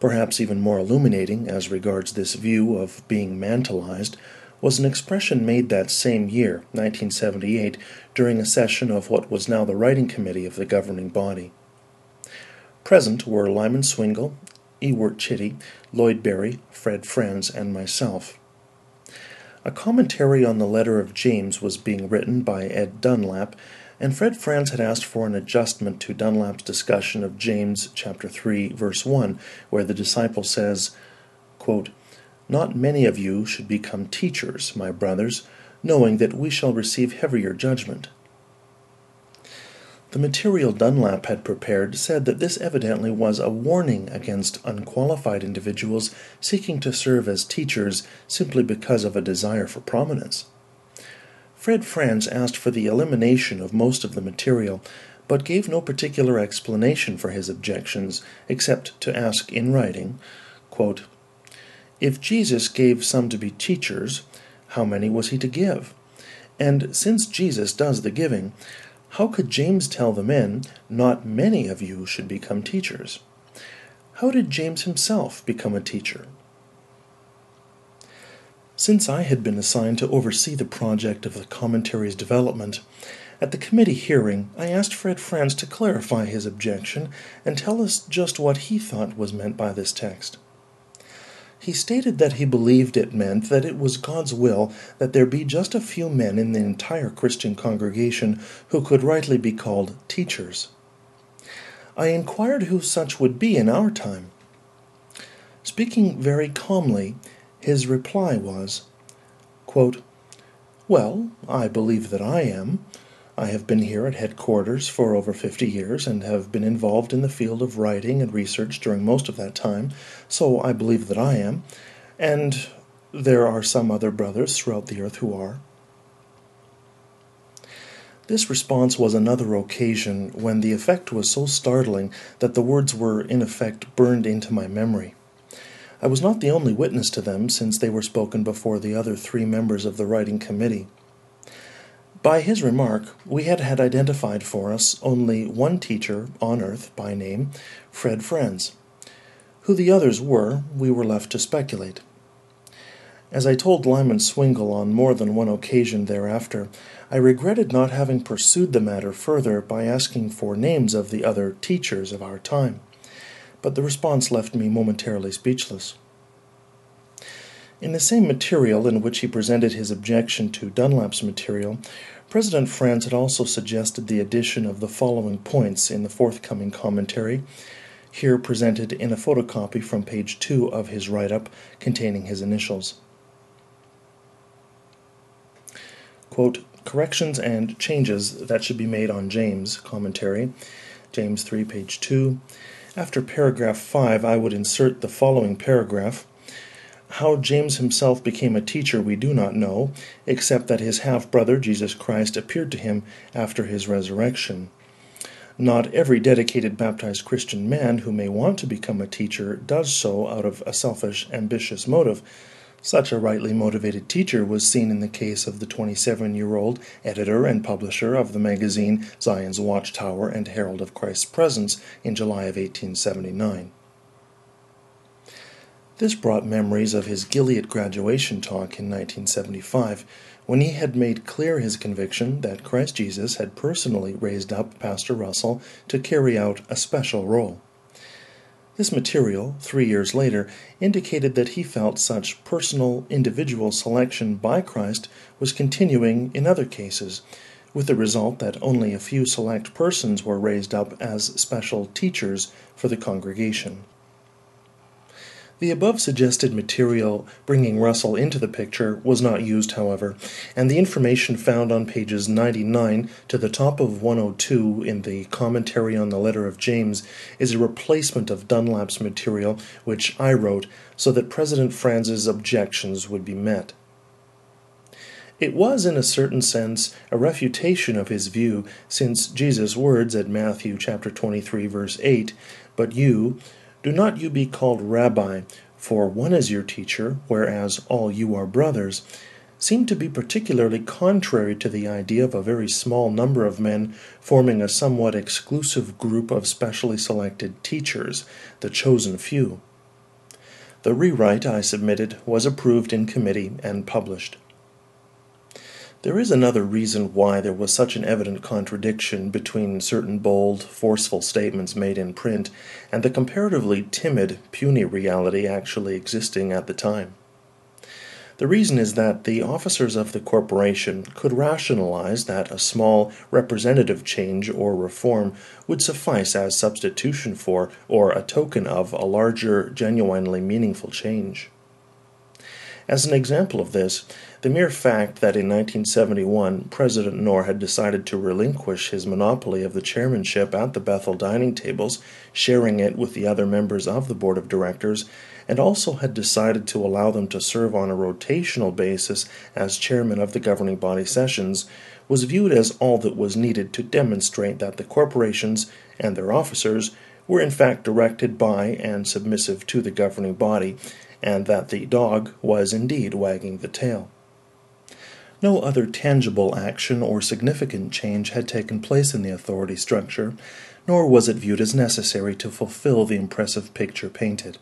Perhaps even more illuminating as regards this view of being mantelized was an expression made that same year, 1978, during a session of what was now the writing committee of the governing body. Present were Lyman Swingle, Ewart Chitty, Lloyd Barry, Fred Franz, and myself. A commentary on the letter of James was being written by Ed Dunlap, and Fred Franz had asked for an adjustment to Dunlap's discussion of James chapter 3 verse 1, where the disciple says, quote, Not many of you should become teachers, my brothers, knowing that we shall receive heavier judgment. The material Dunlap had prepared said that this evidently was a warning against unqualified individuals seeking to serve as teachers simply because of a desire for prominence. Fred Franz asked for the elimination of most of the material, but gave no particular explanation for his objections except to ask in writing quote, If Jesus gave some to be teachers, how many was he to give? And since Jesus does the giving, how could James tell the men, Not many of you should become teachers? How did James himself become a teacher? Since I had been assigned to oversee the project of the commentary's development, at the committee hearing I asked Fred Franz to clarify his objection and tell us just what he thought was meant by this text. He stated that he believed it meant that it was God's will that there be just a few men in the entire Christian congregation who could rightly be called teachers. I inquired who such would be in our time. Speaking very calmly, his reply was, quote, Well, I believe that I am. I have been here at headquarters for over 50 years and have been involved in the field of writing and research during most of that time, so I believe that I am, and there are some other brothers throughout the earth who are. This response was another occasion when the effect was so startling that the words were in effect burned into my memory. I was not the only witness to them, since they were spoken before the other three members of the writing committee. By his remark, we had had identified for us only one teacher on earth by name, Fred Franz. Who the others were, we were left to speculate. As I told Lyman Swingle on more than one occasion thereafter, I regretted not having pursued the matter further by asking for names of the other teachers of our time. But the response left me momentarily speechless. In the same material in which he presented his objection to Dunlap's material, President Franz had also suggested the addition of the following points in the forthcoming commentary, here presented in a photocopy from page 2 of his write up containing his initials. Quote, corrections and changes that should be made on James commentary, James 3, page 2. After paragraph 5, I would insert the following paragraph how James himself became a teacher we do not know, except that his half brother, Jesus Christ, appeared to him after his resurrection. Not every dedicated baptized Christian man who may want to become a teacher does so out of a selfish, ambitious motive. Such a rightly motivated teacher was seen in the case of the 27 year old editor and publisher of the magazine Zion's Watchtower and Herald of Christ's Presence in July of 1879. This brought memories of his Gilead graduation talk in 1975, when he had made clear his conviction that Christ Jesus had personally raised up Pastor Russell to carry out a special role. This material, three years later, indicated that he felt such personal, individual selection by Christ was continuing in other cases, with the result that only a few select persons were raised up as special teachers for the congregation. The above suggested material bringing Russell into the picture was not used, however, and the information found on pages 99 to the top of 102 in the commentary on the letter of James is a replacement of Dunlap's material, which I wrote so that President Franz's objections would be met. It was, in a certain sense, a refutation of his view, since Jesus' words at Matthew chapter 23, verse 8, But you, do not you be called Rabbi, for one is your teacher, whereas all you are brothers, seem to be particularly contrary to the idea of a very small number of men forming a somewhat exclusive group of specially selected teachers, the chosen few. The rewrite I submitted was approved in committee and published. There is another reason why there was such an evident contradiction between certain bold, forceful statements made in print and the comparatively timid, puny reality actually existing at the time. The reason is that the officers of the corporation could rationalize that a small representative change or reform would suffice as substitution for or a token of a larger, genuinely meaningful change. As an example of this, the mere fact that in 1971 President Knorr had decided to relinquish his monopoly of the chairmanship at the Bethel dining tables, sharing it with the other members of the board of directors, and also had decided to allow them to serve on a rotational basis as chairman of the governing body sessions, was viewed as all that was needed to demonstrate that the corporations and their officers were in fact directed by and submissive to the governing body, and that the dog was indeed wagging the tail. No other tangible action or significant change had taken place in the authority structure, nor was it viewed as necessary to fulfill the impressive picture painted.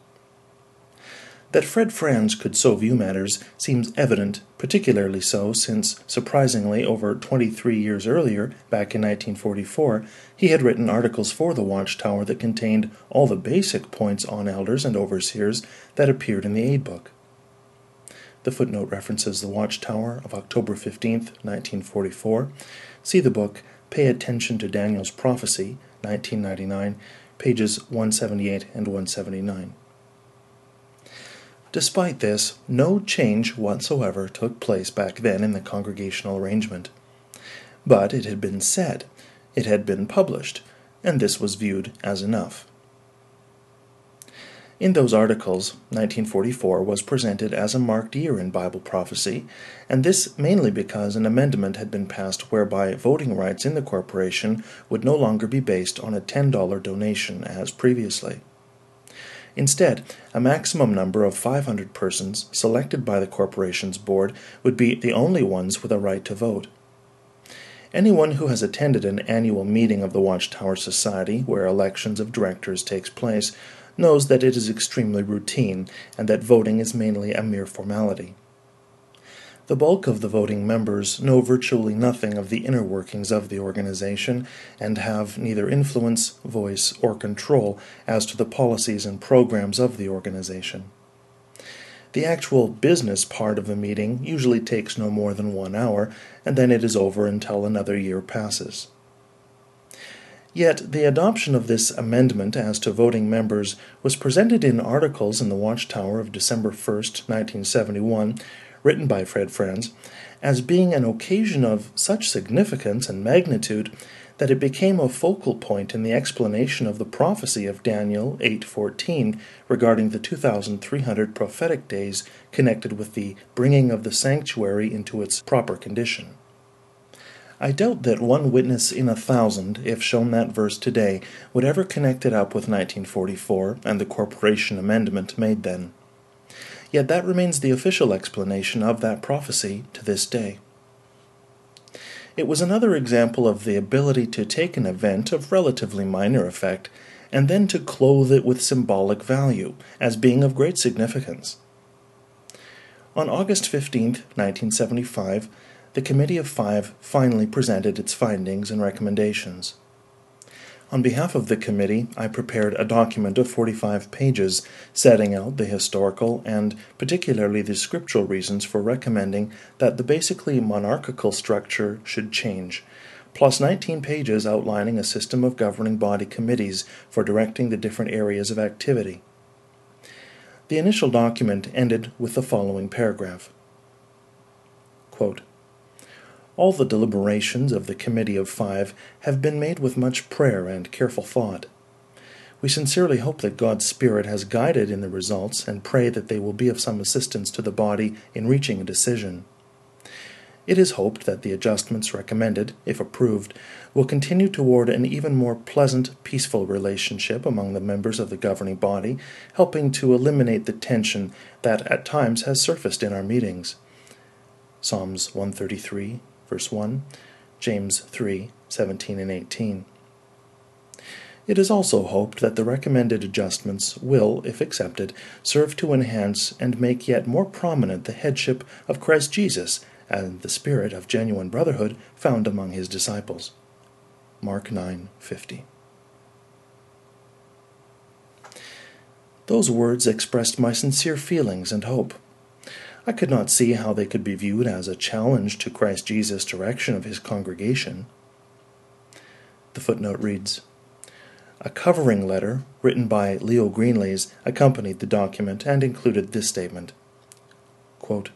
That Fred Franz could so view matters seems evident, particularly so since, surprisingly, over 23 years earlier, back in 1944, he had written articles for the Watchtower that contained all the basic points on elders and overseers that appeared in the aid book. The footnote references the Watchtower of October 15, 1944. See the book Pay Attention to Daniel's Prophecy, 1999, pages 178 and 179. Despite this, no change whatsoever took place back then in the congregational arrangement. But it had been said, it had been published, and this was viewed as enough. In those articles, 1944 was presented as a marked year in Bible prophecy, and this mainly because an amendment had been passed whereby voting rights in the corporation would no longer be based on a $10 donation as previously. Instead, a maximum number of 500 persons selected by the corporation's board would be the only ones with a right to vote. Anyone who has attended an annual meeting of the Watchtower Society, where elections of directors takes place, knows that it is extremely routine and that voting is mainly a mere formality. The bulk of the voting members know virtually nothing of the inner workings of the organization and have neither influence, voice, or control as to the policies and programs of the organization. The actual business part of the meeting usually takes no more than one hour, and then it is over until another year passes. Yet the adoption of this amendment as to voting members was presented in articles in the Watchtower of December 1, 1971, written by Fred Franz, as being an occasion of such significance and magnitude that it became a focal point in the explanation of the prophecy of Daniel 8:14 regarding the 2300 prophetic days connected with the bringing of the sanctuary into its proper condition. I doubt that one witness in a thousand, if shown that verse today, would ever connect it up with 1944 and the corporation amendment made then. Yet that remains the official explanation of that prophecy to this day. It was another example of the ability to take an event of relatively minor effect and then to clothe it with symbolic value as being of great significance. On August 15, 1975, the Committee of Five finally presented its findings and recommendations. On behalf of the committee, I prepared a document of 45 pages setting out the historical and particularly the scriptural reasons for recommending that the basically monarchical structure should change, plus 19 pages outlining a system of governing body committees for directing the different areas of activity. The initial document ended with the following paragraph Quote, all the deliberations of the Committee of Five have been made with much prayer and careful thought. We sincerely hope that God's Spirit has guided in the results and pray that they will be of some assistance to the body in reaching a decision. It is hoped that the adjustments recommended, if approved, will continue toward an even more pleasant, peaceful relationship among the members of the governing body, helping to eliminate the tension that at times has surfaced in our meetings. Psalms 133, verse 1, James 3 17 and 18. It is also hoped that the recommended adjustments will, if accepted, serve to enhance and make yet more prominent the headship of Christ Jesus and the spirit of genuine brotherhood found among his disciples. Mark 9:50. Those words expressed my sincere feelings and hope. I could not see how they could be viewed as a challenge to Christ Jesus' direction of his congregation. The footnote reads A covering letter written by Leo Greenlees accompanied the document and included this statement Quote,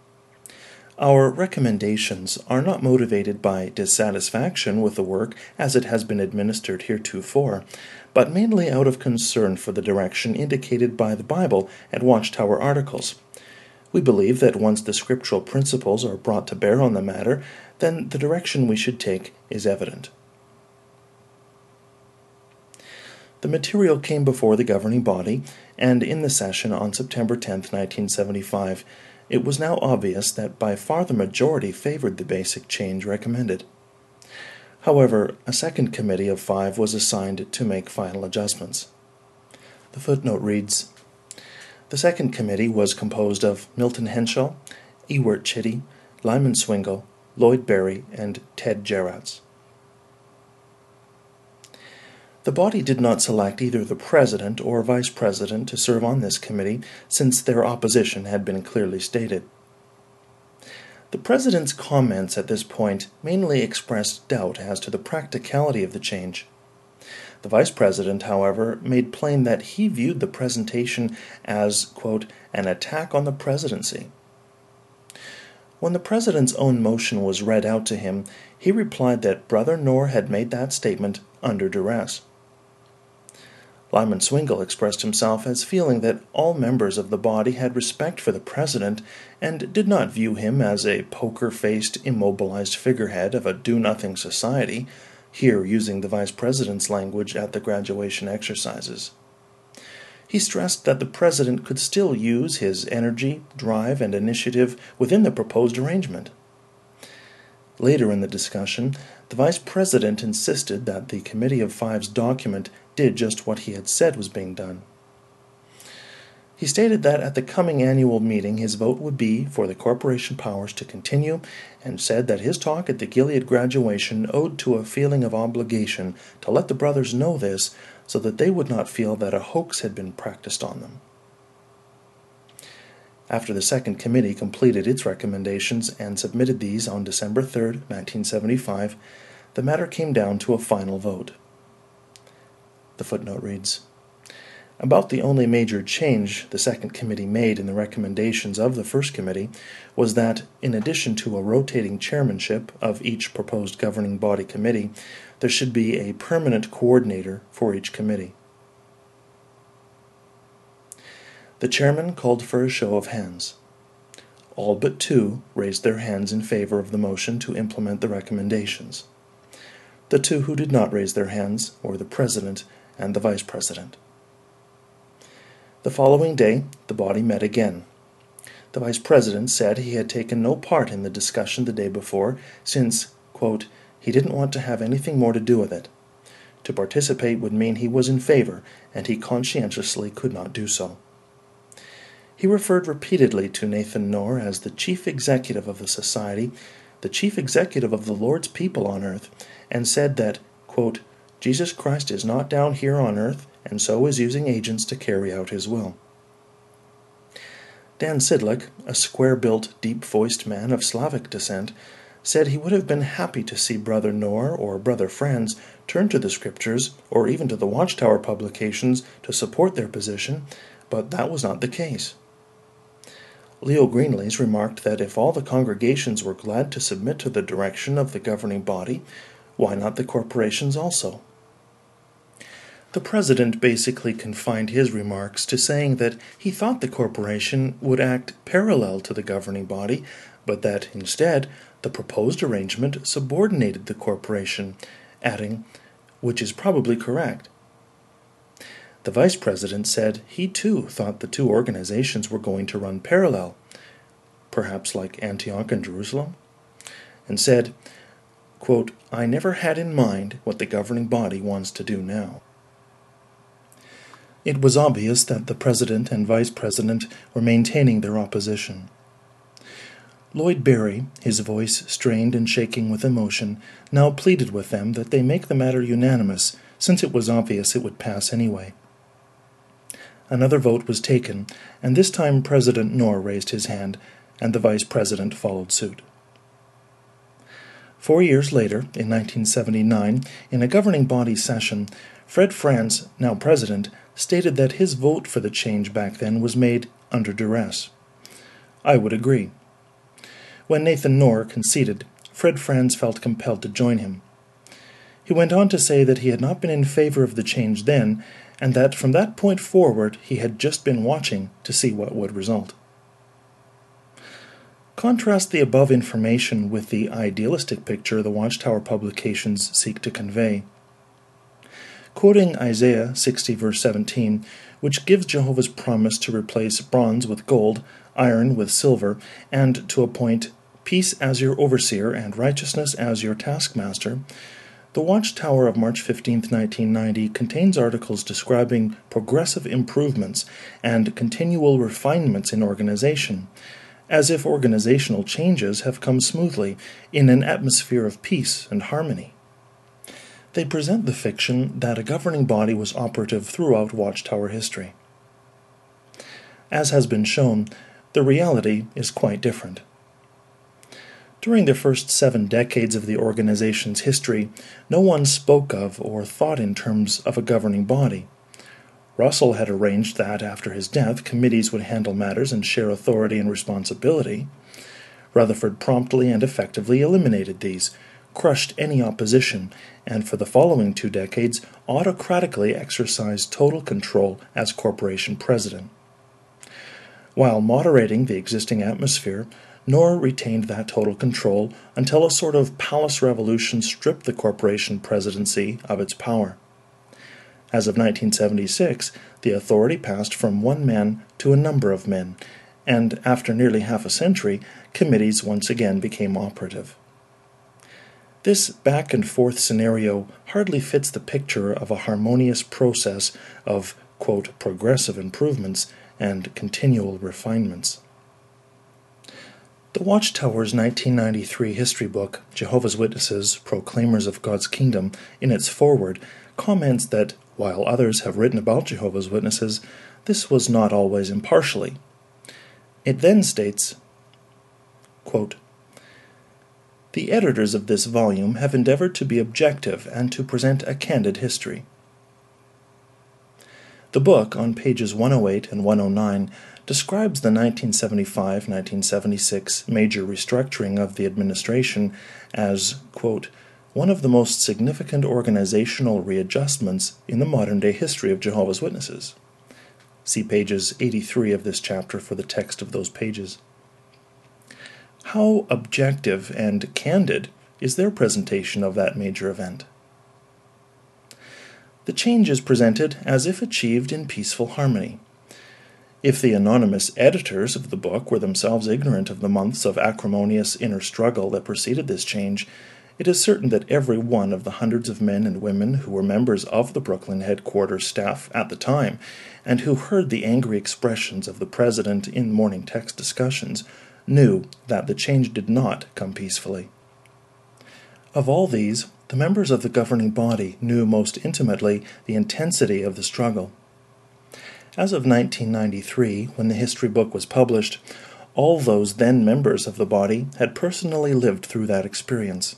Our recommendations are not motivated by dissatisfaction with the work as it has been administered heretofore, but mainly out of concern for the direction indicated by the Bible and Watchtower articles we believe that once the scriptural principles are brought to bear on the matter, then the direction we should take is evident. The material came before the governing body, and in the session on September 10, 1975, it was now obvious that by far the majority favored the basic change recommended. However, a second committee of five was assigned to make final adjustments. The footnote reads the second committee was composed of Milton Henschel, Ewart Chitty, Lyman Swingle, Lloyd Barry, and Ted Jaracz. The body did not select either the president or vice president to serve on this committee, since their opposition had been clearly stated. The president's comments at this point mainly expressed doubt as to the practicality of the change. The vice president, however, made plain that he viewed the presentation as, quote, an attack on the presidency. When the president's own motion was read out to him, he replied that Brother Knorr had made that statement under duress. Lyman Swingle expressed himself as feeling that all members of the body had respect for the president and did not view him as a poker faced, immobilized figurehead of a do nothing society here using the Vice President's language at the graduation exercises. He stressed that the President could still use his energy, drive, and initiative within the proposed arrangement. Later in the discussion, the Vice President insisted that the Committee of Five's document did just what he had said was being done. He stated that at the coming annual meeting his vote would be for the corporation powers to continue, and said that his talk at the Gilead graduation owed to a feeling of obligation to let the brothers know this so that they would not feel that a hoax had been practiced on them. After the second committee completed its recommendations and submitted these on December 3, 1975, the matter came down to a final vote. The footnote reads about the only major change the Second Committee made in the recommendations of the First Committee was that, in addition to a rotating chairmanship of each proposed governing body committee, there should be a permanent coordinator for each committee. The chairman called for a show of hands. All but two raised their hands in favor of the motion to implement the recommendations. The two who did not raise their hands were the president and the vice president. The following day, the body met again. The Vice President said he had taken no part in the discussion the day before, since, he didn't want to have anything more to do with it. To participate would mean he was in favor, and he conscientiously could not do so. He referred repeatedly to Nathan Knorr as the chief executive of the Society, the chief executive of the Lord's people on earth, and said that, Jesus Christ is not down here on earth, and so is using agents to carry out his will. Dan Sydlik, a square built, deep voiced man of Slavic descent, said he would have been happy to see Brother Knorr or Brother Franz turn to the Scriptures or even to the Watchtower publications to support their position, but that was not the case. Leo Greenlees remarked that if all the congregations were glad to submit to the direction of the governing body, why not the corporations also? The president basically confined his remarks to saying that he thought the corporation would act parallel to the governing body, but that instead the proposed arrangement subordinated the corporation, adding, which is probably correct. The vice president said he too thought the two organizations were going to run parallel, perhaps like Antioch and Jerusalem, and said, quote, I never had in mind what the governing body wants to do now. It was obvious that the President and Vice President were maintaining their opposition. Lloyd Barry, his voice strained and shaking with emotion, now pleaded with them that they make the matter unanimous, since it was obvious it would pass anyway. Another vote was taken, and this time President Knorr raised his hand, and the Vice President followed suit. Four years later, in 1979, in a governing body session, Fred Franz, now president, stated that his vote for the change back then was made under duress. I would agree. When Nathan Knorr conceded, Fred Franz felt compelled to join him. He went on to say that he had not been in favor of the change then, and that from that point forward he had just been watching to see what would result. Contrast the above information with the idealistic picture the Watchtower publications seek to convey quoting Isaiah 60, verse 17, which gives Jehovah's promise to replace bronze with gold, iron with silver, and to appoint peace as your overseer and righteousness as your taskmaster. The Watchtower of March 15, 1990 contains articles describing progressive improvements and continual refinements in organization, as if organizational changes have come smoothly in an atmosphere of peace and harmony. They present the fiction that a governing body was operative throughout Watchtower history. As has been shown, the reality is quite different. During the first seven decades of the organization's history, no one spoke of or thought in terms of a governing body. Russell had arranged that after his death, committees would handle matters and share authority and responsibility. Rutherford promptly and effectively eliminated these, crushed any opposition, and for the following two decades autocratically exercised total control as corporation president. While moderating the existing atmosphere, Knorr retained that total control until a sort of palace revolution stripped the corporation presidency of its power. As of 1976, the authority passed from one man to a number of men, and after nearly half a century, committees once again became operative. This back and forth scenario hardly fits the picture of a harmonious process of, quote, progressive improvements and continual refinements. The Watchtower's 1993 history book, Jehovah's Witnesses Proclaimers of God's Kingdom, in its foreword, comments that while others have written about Jehovah's Witnesses, this was not always impartially. It then states, quote, The editors of this volume have endeavored to be objective and to present a candid history. The book, on pages 108 and 109, describes the 1975 1976 major restructuring of the administration as, quote, one of the most significant organizational readjustments in the modern day history of Jehovah's Witnesses. See pages 83 of this chapter for the text of those pages. How objective and candid is their presentation of that major event? The change is presented as if achieved in peaceful harmony. If the anonymous editors of the book were themselves ignorant of the months of acrimonious inner struggle that preceded this change, it is certain that every one of the hundreds of men and women who were members of the Brooklyn headquarters staff at the time, and who heard the angry expressions of the president in morning text discussions, knew that the change did not come peacefully. Of all these, the members of the governing body knew most intimately the intensity of the struggle. As of 1993, when the history book was published, all those then members of the body had personally lived through that experience.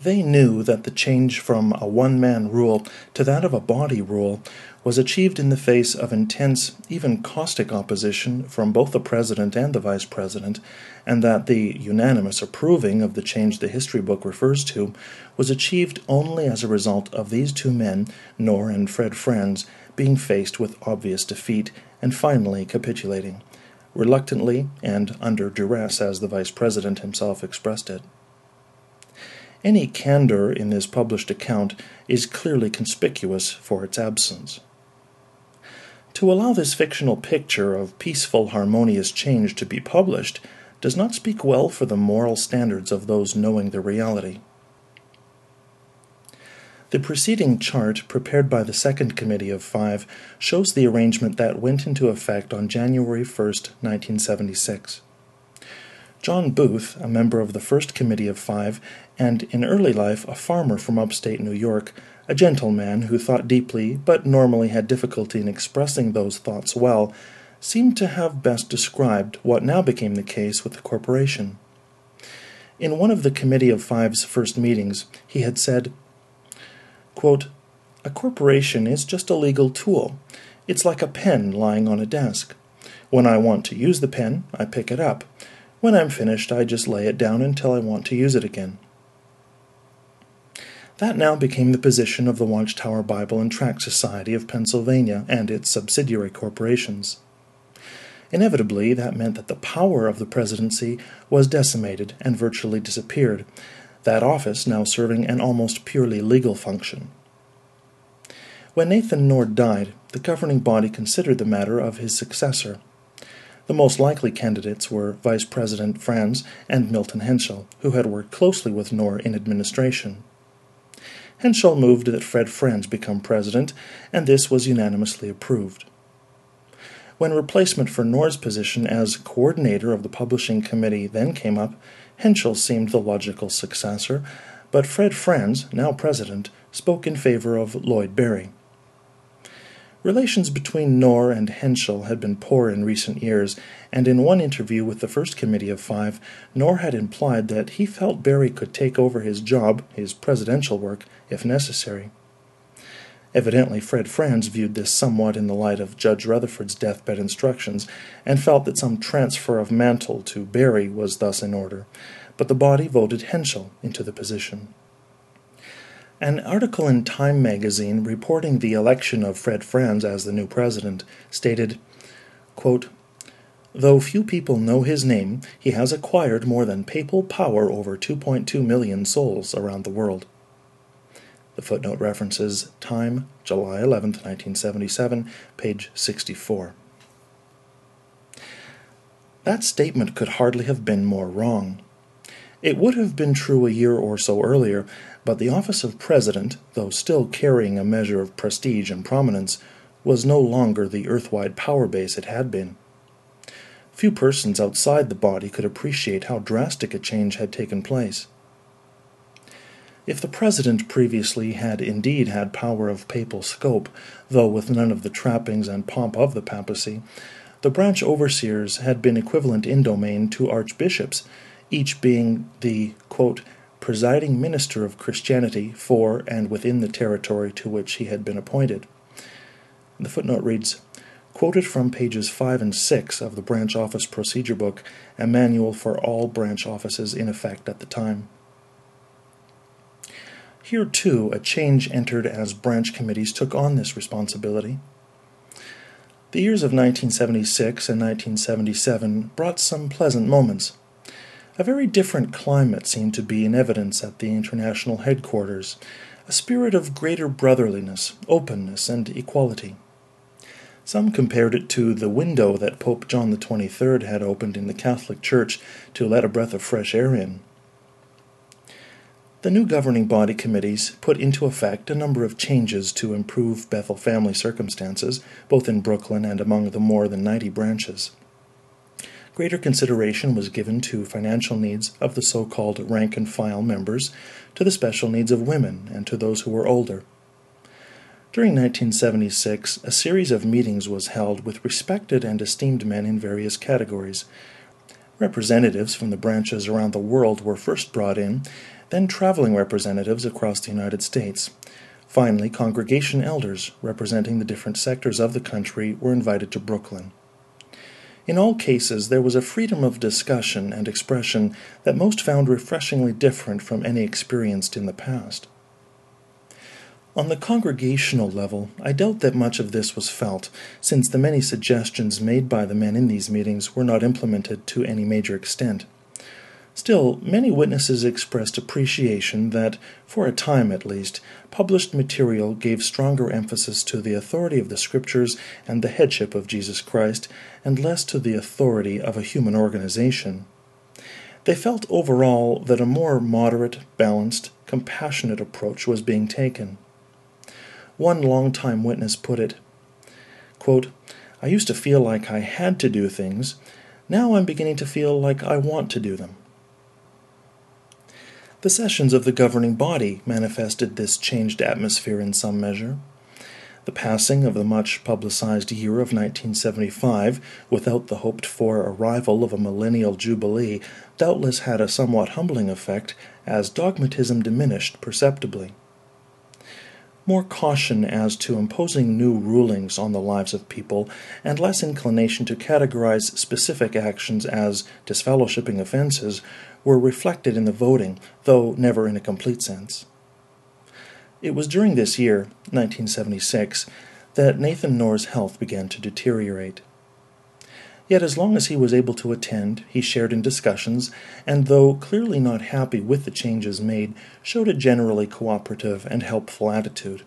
They knew that the change from a one man rule to that of a body rule was achieved in the face of intense, even caustic opposition from both the President and the Vice President, and that the unanimous approving of the change the history book refers to was achieved only as a result of these two men, Knorr and Fred Franz, being faced with obvious defeat and finally capitulating, reluctantly and under duress, as the Vice President himself expressed it. Any candor in this published account is clearly conspicuous for its absence. To allow this fictional picture of peaceful, harmonious change to be published does not speak well for the moral standards of those knowing the reality. The preceding chart, prepared by the Second Committee of Five, shows the arrangement that went into effect on January 1, 1976. John Booth, a member of the First Committee of Five, and in early life a farmer from upstate New York, a gentleman who thought deeply but normally had difficulty in expressing those thoughts well, seemed to have best described what now became the case with the corporation. In one of the Committee of Five's first meetings, he had said, Quote, a corporation is just a legal tool. It's like a pen lying on a desk. When I want to use the pen, I pick it up. When I'm finished, I just lay it down until I want to use it again. That now became the position of the Watchtower Bible and Tract Society of Pennsylvania and its subsidiary corporations. Inevitably, that meant that the power of the presidency was decimated and virtually disappeared, that office now serving an almost purely legal function. When Nathan Knorr died, the governing body considered the matter of his successor. The most likely candidates were Vice President Franz and Milton Henschel, who had worked closely with Knorr in administration. Henschel moved that Fred Franz become president, and this was unanimously approved. When replacement for Knorr's position as coordinator of the publishing committee then came up, Henschel seemed the logical successor, but Fred Franz, now president, spoke in favor of Lloyd Barry. Relations between Knorr and Henschel had been poor in recent years, and in one interview with the first committee of five, Knorr had implied that he felt Barry could take over his job, his presidential work, if necessary. Evidently, Fred Franz viewed this somewhat in the light of Judge Rutherford's deathbed instructions, and felt that some transfer of mantle to Barry was thus in order, but the body voted Henschel into the position. An article in Time magazine reporting the election of Fred Franz as the new president stated, quote, Though few people know his name, he has acquired more than papal power over 2.2 million souls around the world. The footnote references Time, July 11, 1977, page 64. That statement could hardly have been more wrong. It would have been true a year or so earlier, but the office of President, though still carrying a measure of prestige and prominence, was no longer the earthwide power base it had been. Few persons outside the body could appreciate how drastic a change had taken place. If the President previously had indeed had power of papal scope, though with none of the trappings and pomp of the papacy, the branch overseers had been equivalent in domain to archbishops each being the quote, presiding minister of Christianity for and within the territory to which he had been appointed. The footnote reads Quoted from pages 5 and 6 of the Branch Office Procedure Book, a manual for all branch offices in effect at the time. Here, too, a change entered as branch committees took on this responsibility. The years of 1976 and 1977 brought some pleasant moments. A very different climate seemed to be in evidence at the international headquarters, a spirit of greater brotherliness, openness, and equality. Some compared it to the window that Pope John XXIII had opened in the Catholic Church to let a breath of fresh air in. The new governing body committees put into effect a number of changes to improve Bethel family circumstances, both in Brooklyn and among the more than 90 branches greater consideration was given to financial needs of the so called rank and file members, to the special needs of women, and to those who were older. During 1976, a series of meetings was held with respected and esteemed men in various categories. Representatives from the branches around the world were first brought in, then traveling representatives across the United States. Finally, congregation elders representing the different sectors of the country were invited to Brooklyn. In all cases, there was a freedom of discussion and expression that most found refreshingly different from any experienced in the past. On the congregational level, I doubt that much of this was felt, since the many suggestions made by the men in these meetings were not implemented to any major extent. Still, many witnesses expressed appreciation that, for a time at least, published material gave stronger emphasis to the authority of the Scriptures and the headship of Jesus Christ, and less to the authority of a human organization. They felt overall that a more moderate, balanced, compassionate approach was being taken. One long-time witness put it quote, I used to feel like I had to do things. Now I'm beginning to feel like I want to do them. The sessions of the governing body manifested this changed atmosphere in some measure. The passing of the much publicized year of 1975, without the hoped for arrival of a millennial jubilee, doubtless had a somewhat humbling effect, as dogmatism diminished perceptibly. More caution as to imposing new rulings on the lives of people, and less inclination to categorize specific actions as disfellowshipping offenses, were reflected in the voting, though never in a complete sense. It was during this year, 1976, that Nathan Knorr's health began to deteriorate. Yet, as long as he was able to attend, he shared in discussions, and though clearly not happy with the changes made, showed a generally cooperative and helpful attitude.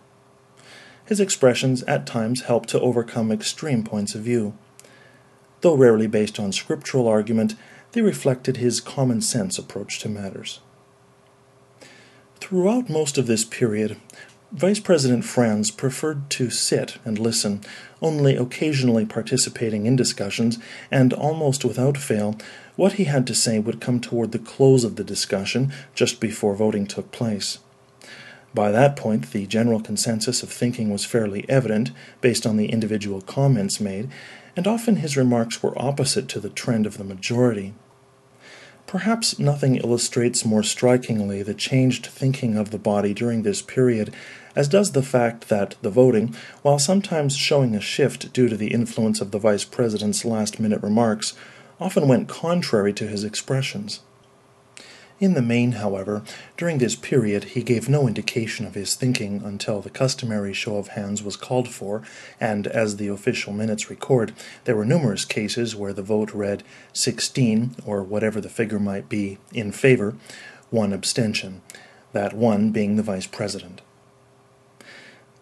His expressions at times helped to overcome extreme points of view. Though rarely based on scriptural argument, they reflected his common sense approach to matters. Throughout most of this period, Vice President Franz preferred to sit and listen, only occasionally participating in discussions, and almost without fail, what he had to say would come toward the close of the discussion, just before voting took place. By that point, the general consensus of thinking was fairly evident, based on the individual comments made, and often his remarks were opposite to the trend of the majority. Perhaps nothing illustrates more strikingly the changed thinking of the body during this period as does the fact that the voting, while sometimes showing a shift due to the influence of the Vice President's last minute remarks, often went contrary to his expressions. In the main, however, during this period he gave no indication of his thinking until the customary show of hands was called for, and, as the official minutes record, there were numerous cases where the vote read 16, or whatever the figure might be, in favor, one abstention, that one being the Vice President.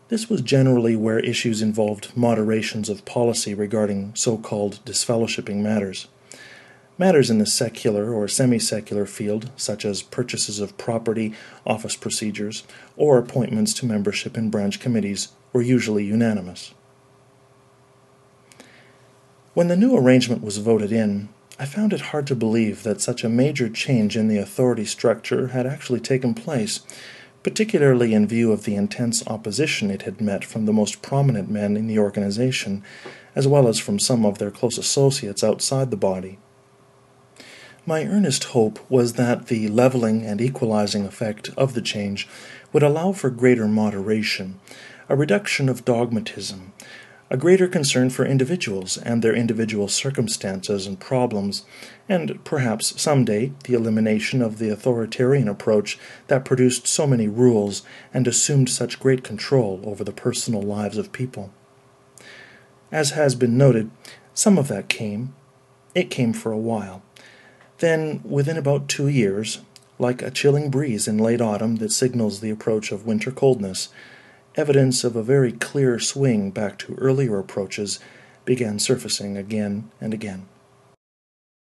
This was generally where issues involved moderations of policy regarding so called disfellowshipping matters. Matters in the secular or semi secular field, such as purchases of property, office procedures, or appointments to membership in branch committees, were usually unanimous. When the new arrangement was voted in, I found it hard to believe that such a major change in the authority structure had actually taken place, particularly in view of the intense opposition it had met from the most prominent men in the organization, as well as from some of their close associates outside the body. My earnest hope was that the leveling and equalizing effect of the change would allow for greater moderation, a reduction of dogmatism, a greater concern for individuals and their individual circumstances and problems, and perhaps some day the elimination of the authoritarian approach that produced so many rules and assumed such great control over the personal lives of people. As has been noted, some of that came. It came for a while. Then, within about two years, like a chilling breeze in late autumn that signals the approach of winter coldness, evidence of a very clear swing back to earlier approaches began surfacing again and again.